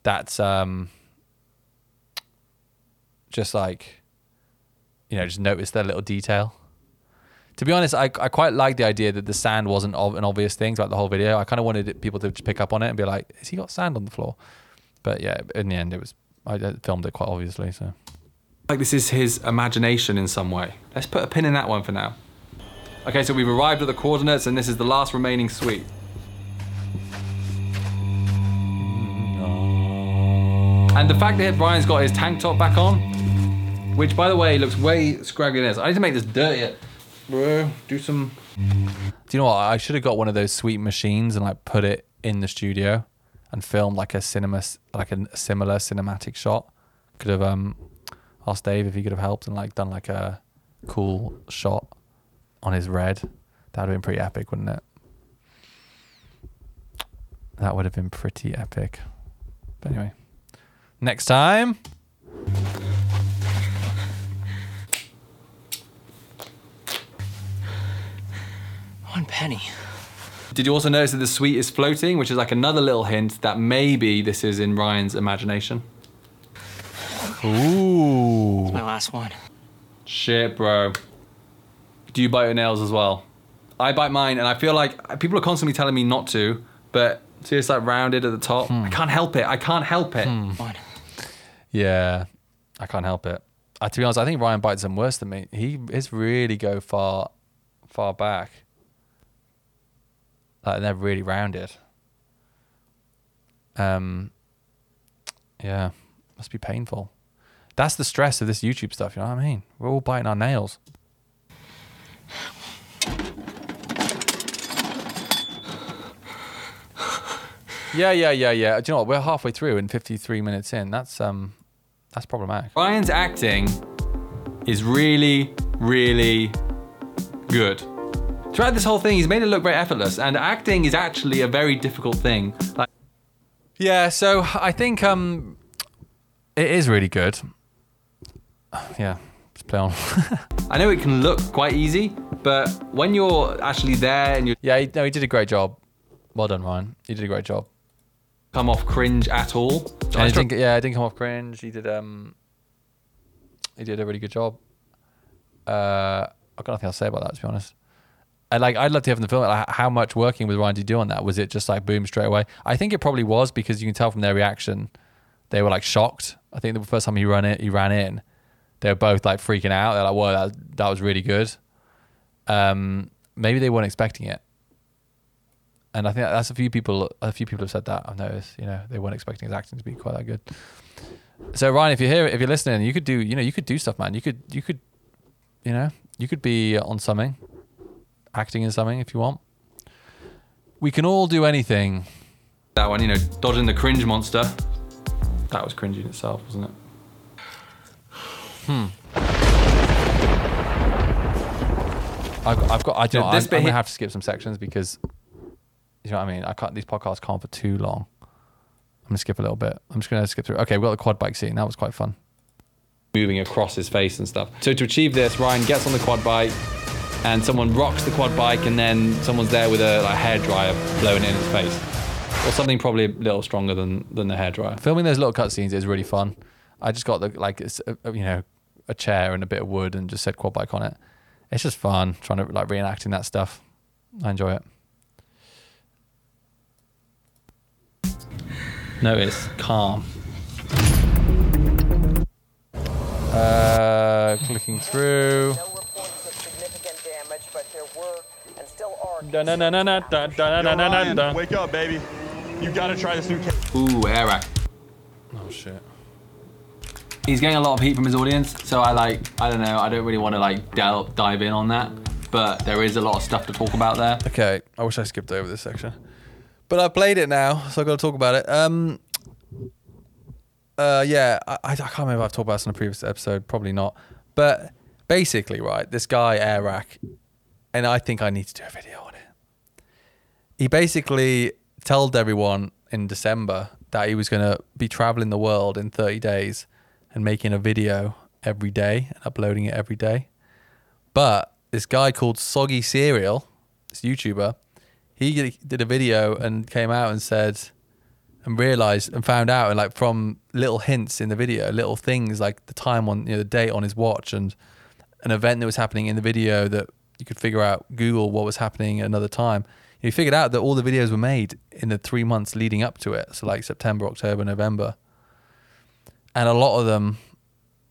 A: that's um. Just like, you know, just notice that little detail. To be honest, I, I quite like the idea that the sand wasn't an obvious thing throughout the whole video. I kind of wanted people to just pick up on it and be like, "Has he got sand on the floor?" But yeah, in the end, it was. I filmed it quite obviously, so.
D: Like this is his imagination in some way. Let's put a pin in that one for now. Okay, so we've arrived at the coordinates and this is the last remaining suite. And the fact that Brian's got his tank top back on, which by the way looks way this. I need to make this dirtier. Bro, do some
A: Do you know what? I should have got one of those sweet machines and like put it in the studio and filmed like a cinema, like a similar cinematic shot. Could have um asked Dave if he could have helped and like done like a cool shot on his red. That would have been pretty epic, wouldn't it? That would have been pretty epic. But anyway, next time.
B: One penny.
D: Did you also notice that the suite is floating, which is like another little hint that maybe this is in Ryan's imagination?
A: Ooh.
B: My last one.
D: Shit, bro. Do you bite your nails as well? I bite mine, and I feel like people are constantly telling me not to, but see, it's like rounded at the top. I can't help it. I can't help it.
B: One.
A: Yeah, I can't help it. Uh, to be honest, I think Ryan bites them worse than me. He his really go far, far back. Like they're really rounded. Um. Yeah, must be painful. That's the stress of this YouTube stuff. You know what I mean? We're all biting our nails. Yeah, yeah, yeah, yeah. Do you know what? We're halfway through and 53 minutes in. That's um, that's problematic.
D: Ryan's acting is really, really good. Throughout this whole thing, he's made it look very effortless, and acting is actually a very difficult thing. Like,
A: Yeah, so I think um, it is really good. Yeah, let's play on.
D: I know it can look quite easy, but when you're actually there and you're
A: yeah, no, he did a great job. Well done, Ryan. You did a great job.
D: come off cringe at all,
A: And he didn't, yeah, it didn't come off cringe. He did um, he did a really good job. Uh, I've got nothing else to say about that, to be honest. And like, I'd love to hear from the film, like, how much working with Ryan did you do on that? Was it just like boom straight away? I think it probably was because you can tell from their reaction, they were like shocked. I think the first time he ran it, he ran in, they were both like freaking out. They're like, "Whoa, that that was really good." Um, maybe they weren't expecting it, and I think that's a few people. A few people have said that. I've noticed. You know, they weren't expecting his acting to be quite that good. So Ryan, if you're here, if you're listening, you could do. You know, you could do stuff, man. You could. You could. You know, you could be on something, acting in something if you want. We can all do anything.
D: that one, you know, dodging the cringe monster. That was cringy in itself, wasn't it? Hmm.
A: I've, I've got. I do.
D: Yeah,
A: Know, I'm, I'm gonna have to skip some sections because you know what I mean. I can't. These podcasts can't for too long. I'm gonna skip a little bit. I'm just gonna skip through. Okay, we got the quad bike scene. That was quite fun.
D: moving across his face and stuff. So to achieve this, Ryan gets on the quad bike, and someone rocks the quad bike, and then someone's there with a like, hair dryer blowing it in his face, or something probably a little stronger than than the hair dryer.
A: Filming those little cutscenes is really fun. I just got the like it's, uh, you know a chair and a bit of wood and just said quad bike on it. It's just fun trying to like reenacting that stuff. I enjoy it.
D: Notice calm.
A: Uh, clicking through.
H: No reports of significant damage, but there were and still are.
I: Ryan, wake up, baby. You gotta try this new. Ca-
D: Ooh, Airrack.
A: Oh shit.
D: he's getting a lot of heat from his audience. So I like, I don't know, I don't really want to like delve, dive in on that. But there is a lot of stuff to talk about there.
A: Okay, I wish I skipped over this section, but I played it now, so I got to talk about it. Um, uh, yeah, I, I can't remember if I've talked about this in a previous episode, probably not. But basically, right, this guy Airrack, and I think I need to do a video on it. He basically told everyone in December that he was going to be traveling the world in 30 days and making a video every day and uploading it every day. But this guy called Soggy Cereal, this YouTuber, he did a video and came out and said and realized and found out and like from little hints in the video, little things like the time on you know the date on his watch and an event that was happening in the video that you could figure out Google what was happening at another time. You figured out that all the videos were made in the three months leading up to it, so like September, October, November, and a lot of them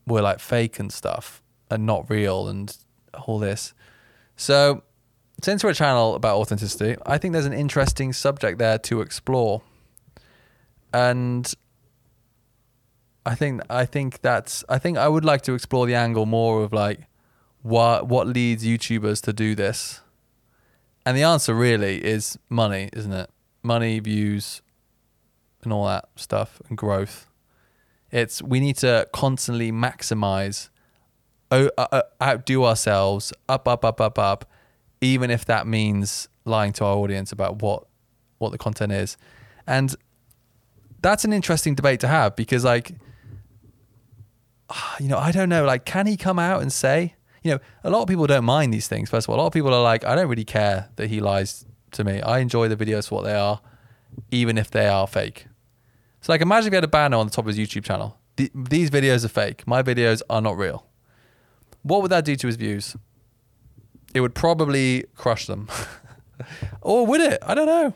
A: were like fake and stuff and not real and all this. So, since we're a channel about authenticity, I think there's an interesting subject there to explore. And I think I think that's I think I would like to explore the angle more of like what what leads YouTubers to do this. And the answer really is money, isn't it? Money, views, and all that stuff and growth. It's we need to constantly maximize uh, uh, outdo ourselves, up, up, up, up, up, even if that means lying to our audience about what what the content is, and that's an interesting debate to have because, like, you know, I don't know, like, can he come out and say, you know, a lot of people don't mind these things. First of all, a lot of people are like, I don't really care that he lies to me. I enjoy the videos for what they are, even if they are fake. So, like, imagine if he had a banner on the top of his YouTube channel. The, these videos are fake. My videos are not real. What would that do to his views? It would probably crush them. or would it? I don't know.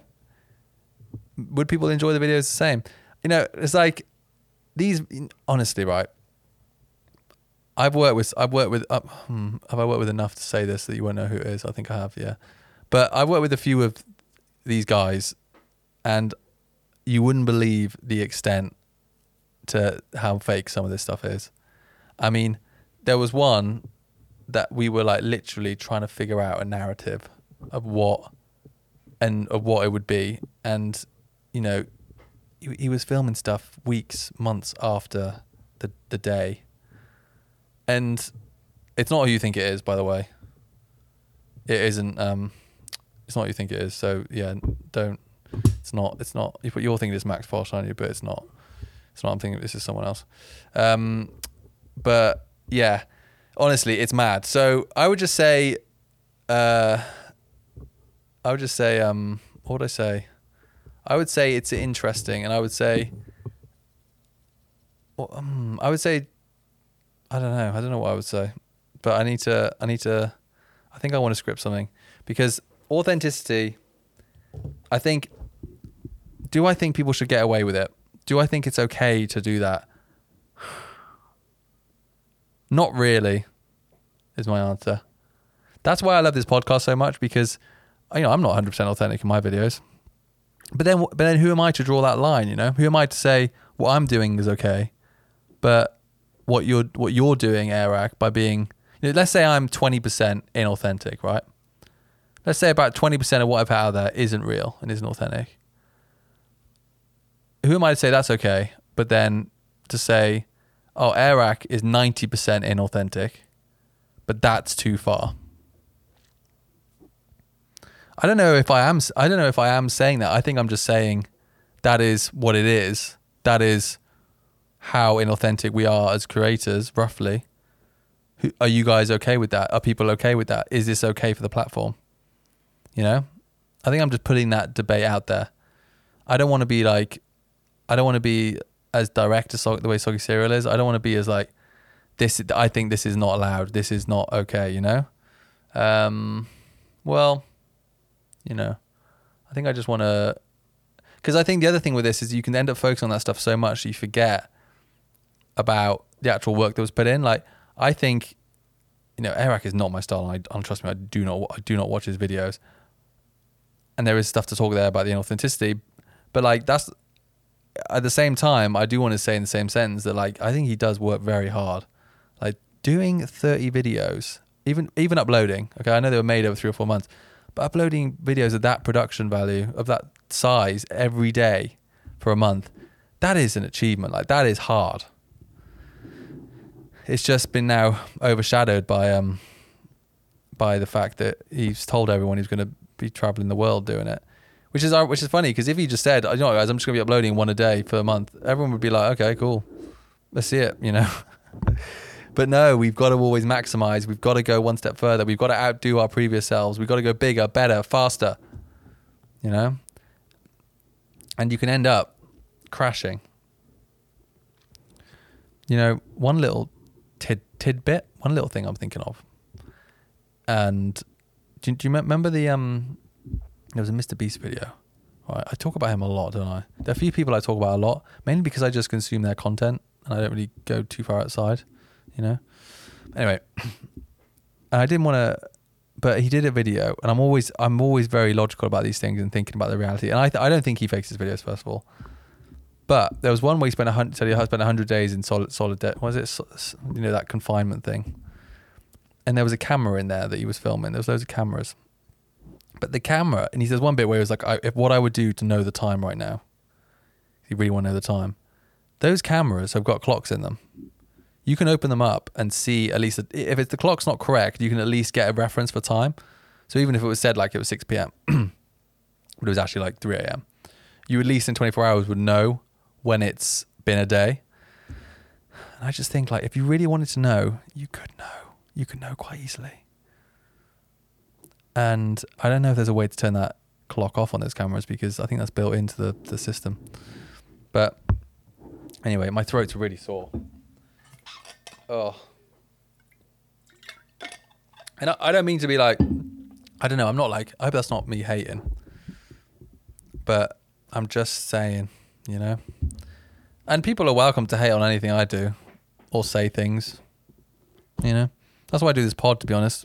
A: Would people enjoy the videos the same? You know, it's like these. Honestly, right? I've worked with. I've worked with. Uh, hmm, have I worked with enough to say this that you won't know who it is? I think I have. Yeah, but I've worked with a few of these guys, and you wouldn't believe the extent to how fake some of this stuff is. I mean, there was one that we were like literally trying to figure out a narrative of what and of what it would be and you know he, he was filming stuff weeks months after the the day and it's not who you think it is by the way it isn't um it's not who you think it is so yeah don't it's not it's not you you're thinking it's max Fosh, aren't you but it's not it's not i'm thinking this is someone else um but yeah, honestly, it's mad. So I would just say, uh, I would just say, um, what would I say? I would say it's interesting, and I would say, well, um, I would say, I don't know, I don't know what I would say, but I need to, I need to, I think I want to script something because authenticity. I think. Do I think people should get away with it? Do I think it's okay to do that? Not really, is my answer. That's why I love this podcast so much because, you know, I'm not 100% authentic in my videos. But then, but then, who am I to draw that line? You know, who am I to say what I'm doing is okay, but what you're what you're doing, Airrack, by being, you know, let's say I'm 20% inauthentic, right? Let's say about 20% of what I've had out there isn't real and isn't authentic. Who am I to say that's okay? But then to say oh, Airrack is 90% inauthentic, but that's too far. I don't know if I am I don't know if I am saying that. I think I'm just saying that is what it is. That is how inauthentic we are as creators, roughly. Are you guys okay with that? Are people okay with that? Is this okay for the platform? You know? I think I'm just putting that debate out there. I don't want to be like I don't want to be as direct as the way soggy cereal is. I don't want to be as like this. I think this is not allowed. This is not okay. You know. Um, well, you know, I think I just want to, because I think the other thing with this is you can end up focusing on that stuff so much you forget about the actual work that was put in. Like I think, you know, Eric is not my style. And I, and trust me, I do not, I do not watch his videos. And there is stuff to talk there about the inauthenticity, but like that's at the same time, I do want to say in the same sentence that like I think he does work very hard. Like doing 30 videos, even even uploading. Okay, I know they were made over three or four months, but uploading videos of that production value of that size every day for a month, that is an achievement. Like that is hard. It's just been now overshadowed by um by the fact that he's told everyone he's going to be traveling the world doing it, which is which is funny because if he just said, you know, guys, I'm just going to be uploading one a day for a month, everyone would be like, okay, cool, let's see it, you know. but no, we've got to always maximize. We've got to go one step further. We've got to outdo our previous selves. We've got to go bigger, better, faster. You know, and you can end up crashing. You know, one little tidbit, one little thing I'm thinking of and do, you- do you remember the um? There was a Mr. Beast video. Right, I talk about him a lot, don't I? There are a few people I talk about a lot, mainly because I just consume their content and I don't really go too far outside, you know. Anyway, and I didn't want to, but he did a video, and I'm always I'm always very logical about these things and thinking about the reality. And I th- I don't think he fakes his videos first of all. But there was one where he spent a hundred said he spent hundred days in solid solid debt. Was it you know that confinement thing? and there was a camera in there that he was filming. There was loads of cameras, but the camera, and he says one bit where he was like, I, "If what I would do to know the time right now, you really want to know the time, those cameras have got clocks in them. You can open them up and see at least if it's the clock's not correct, you can at least get a reference for time. So even if it was said like it was six p.m., but it was actually like three a.m., you at least in twenty four hours would know when it's been a day. And I just think like if you really wanted to know, you could know you could know quite easily. And I don't know if there's a way to turn that clock off on those cameras because I think that's built into the, the system. But anyway, my throat's really sore. Oh. And I, I don't mean to be like, I don't know, I'm not like, I hope that's not me hating. But I'm just saying, you know? And people are welcome to hate on anything I do or say things, you know? That's why I do this pod. To be honest,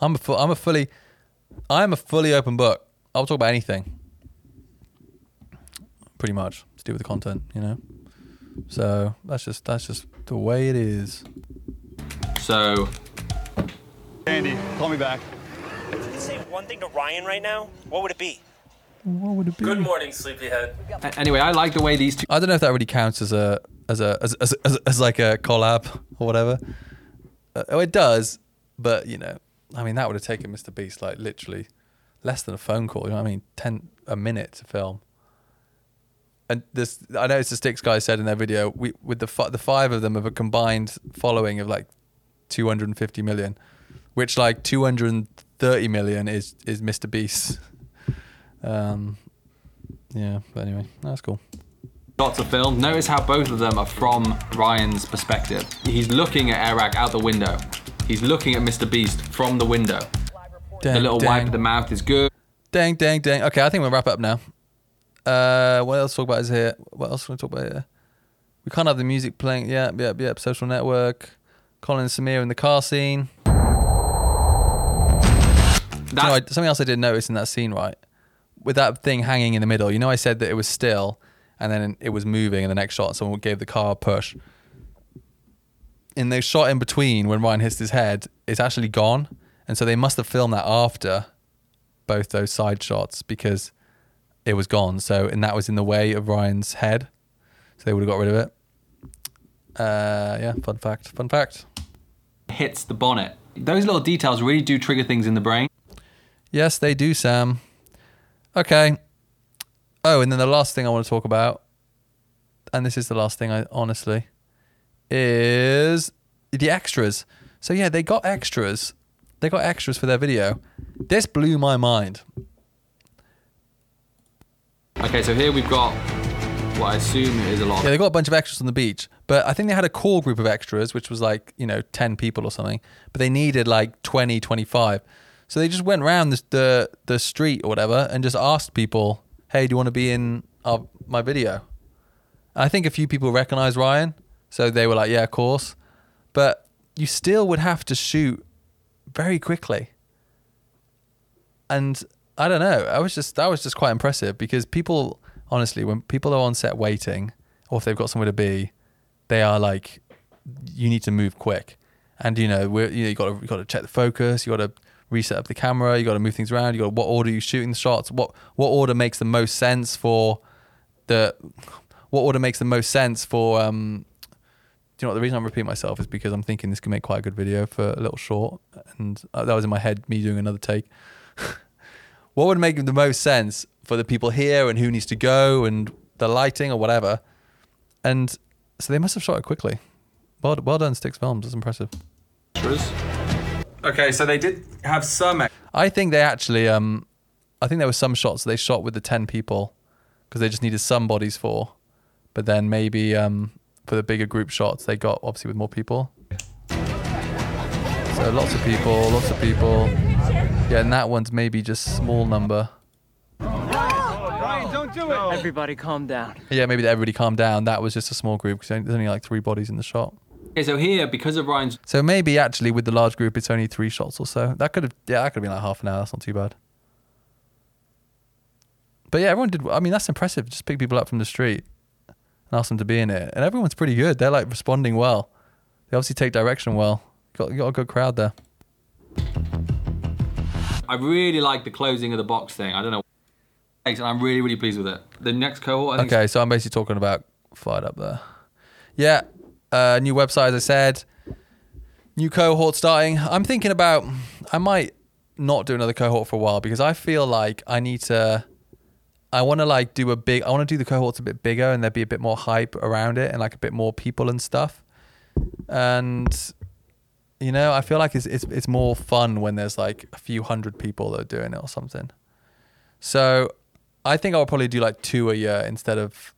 A: I'm a fu- I'm a fully I'm a fully open book. I'll talk about anything, pretty much to do with the content, you know. So that's just that's just the way it is.
D: So
I: Andy, call me back.
J: If you could Say one thing to Ryan right now. What would it be?
A: What would it be?
J: Good morning, sleepyhead.
D: a- anyway, I like the way these two
A: I don't know if that really counts as a as a as as, as, as like a collab or whatever. Uh, oh, it does, but you know, I mean, that would have taken Mr. Beast like literally less than a phone call. You know what I mean? Ten a minute to film. And this, I know it's the Sticks guy said in their video. We with the fi- the five of them have a combined following of like 250 million, which like 230 million is is Mr. Beast. Um, yeah, but anyway, that's cool.
D: shots of film. Notice how both of them are from Ryan's perspective. He's looking at Airrack out the window. He's looking at Mr. Beast from the window.
A: Dang,
D: the little
A: dang.
D: wipe of the mouth is good.
A: Dang, dang, dang. Okay, I think we'll wrap up now. Uh, what else to talk about is here? What else want to talk about here? We can't have the music playing. Yep, yep, yep. Social network. Colin and Samir in the car scene. You know, something else I didn't notice in that scene, right? With that thing hanging in the middle, you know, I said that it was still, and then it was moving. In the next shot, someone gave the car a push. In the shot in between, when Ryan hits his head, it's actually gone, and so they must have filmed that after both those side shots because it was gone. So and that was in the way of Ryan's head, so they would have got rid of it. Uh, yeah, fun fact. Fun fact.
D: Hits the bonnet. Those little details really do trigger things in the brain.
A: Yes, they do, Sam. Okay. Oh, and then the last thing I want to talk about, and this is the last thing, I honestly, is the extras. So yeah, they got extras. They got extras for their video. This blew my mind.
D: Okay, so here we've got what I assume is a lot.
A: Yeah, they got a bunch of extras on the beach, but I think they had a core group of extras, which was like, you know, 10 people or something, but they needed like 20, 25. So they just went around the, the, the street or whatever and just asked people, hey, do you want to be in our, my video? I think a few people recognized Ryan, so they were like, yeah, of course. But you still would have to shoot very quickly. And I don't know. I was just that was just quite impressive because people honestly, when people are on set waiting, or if they've got somewhere to be, they are like, you need to move quick. And you know, you know, you got to got to check the focus. You got to reset up the camera. You got to move things around. You got what order you shooting the shots. What what order makes the most sense for the what order makes the most sense for um. Do you know what the reason I'm repeating myself is because I'm thinking this could make quite a good video for a little short, and uh, that was in my head. Me doing another take. what would make the most sense for the people here and who needs to go and the lighting or whatever. And so they must have shot it quickly. Well, well done, Sticks Films. That's impressive.
D: Okay, so they did have some.
A: I think they actually, um, I think there were some shots they shot with the 10 people because they just needed some bodies for. But then maybe um, for the bigger group shots, they got obviously with more people. So lots of people, lots of people. Yeah, and that one's maybe just small number.
I: Ryan, don't do it.
B: Everybody calm down.
A: Yeah, maybe everybody calmed down. That was just a small group because there's only like three bodies in the shot.
D: Okay, so here because of Ryan's
A: So maybe actually with the large group, it's only three shots or so. That could have, yeah, that could have been like half an hour. That's not too bad. But yeah, everyone did. I mean, that's impressive. Just pick people up from the street and ask them to be in it, and everyone's pretty good. They're like responding well. They obviously take direction well. Got got a good crowd there.
D: I really like the closing of the box thing. I don't know. And I'm really, really pleased with it. The next cohort, I think.
A: Okay, so I'm basically talking about fired up there. Yeah, uh, new website, as I said. New cohort starting. I'm thinking about. I might not do another cohort for a while because I feel like I need to. I want to like do a big. I want to do the cohorts a bit bigger and there'd be a bit more hype around it and like a bit more people and stuff. And you know, I feel like it's it's it's more fun when there's like a few hundred people that are doing it or something. So I think I'll probably do like two a year instead of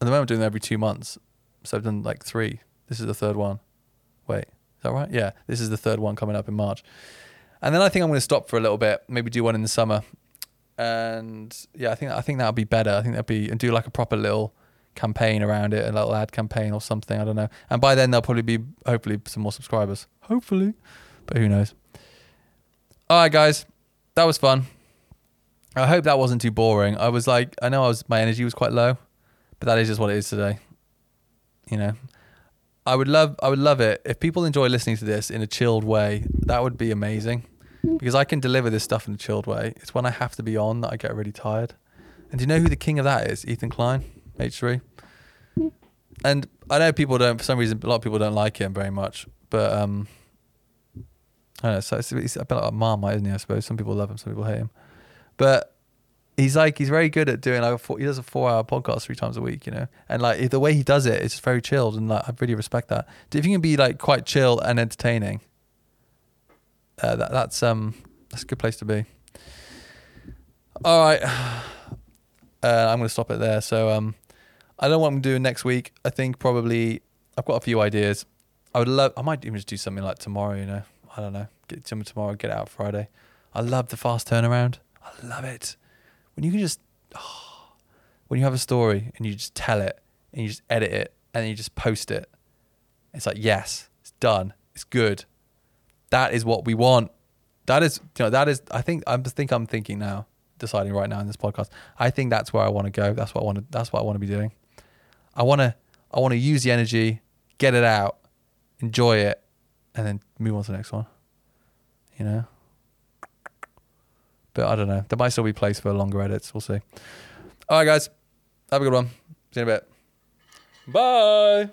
A: at the moment I'm doing them every two months. So I've done like three. This is the third one. Wait, is that right? Yeah, this is the third one coming up in March. And then I think I'm going to stop for a little bit, maybe do one in the summer. And yeah, I think I think that'll be better. I think that'd be and do like a proper little campaign around it, a little ad campaign or something. I don't know. And by then there'll probably be hopefully some more subscribers. Hopefully, but who knows? All right, guys, that was fun. I hope that wasn't too boring. I was like, I know I was my energy was quite low, but that is just what it is today. You know, I would love, I would love it if people enjoy listening to this in a chilled way. That would be amazing, because I can deliver this stuff in a chilled way. It's when I have to be on that I get really tired. And do you know who the king of that is? Ethan Klein, H3. And I know people don't, for some reason, a lot of people don't like him very much, but um, I don't know. So it's, it's a bit like Marmite, isn't he? I suppose some people love him, some people hate him. But he's like he's very good at doing like a four, he does a four hour podcast three times a week, you know, and like the way he does it, it's just very chilled, and like I really respect that. If you can be like quite chill and entertaining, uh, that that's um that's a good place to be. All right, uh, I'm gonna stop it there. So um, I don't know what I'm doing next week. I think probably I've got a few ideas. I would love. I might even just do something like tomorrow. You know, I don't know. Get something tomorrow. Get out Friday. I love the fast turnaround. I love it when you can just oh, when you have a story and you just tell it and you just edit it and then you just post it. It's like yes, it's done. It's good. That is what we want. That is you know that is. I think I think I'm thinking now, deciding right now in this podcast. I think that's where I want to go. That's what I want to. That's what I want to be doing. I want to. I want to use the energy, get it out, enjoy it, and then move on to the next one. You know. But I don't know. There might still be place for longer edits. We'll see. All right, guys. Have a good one. See you in a bit. Bye.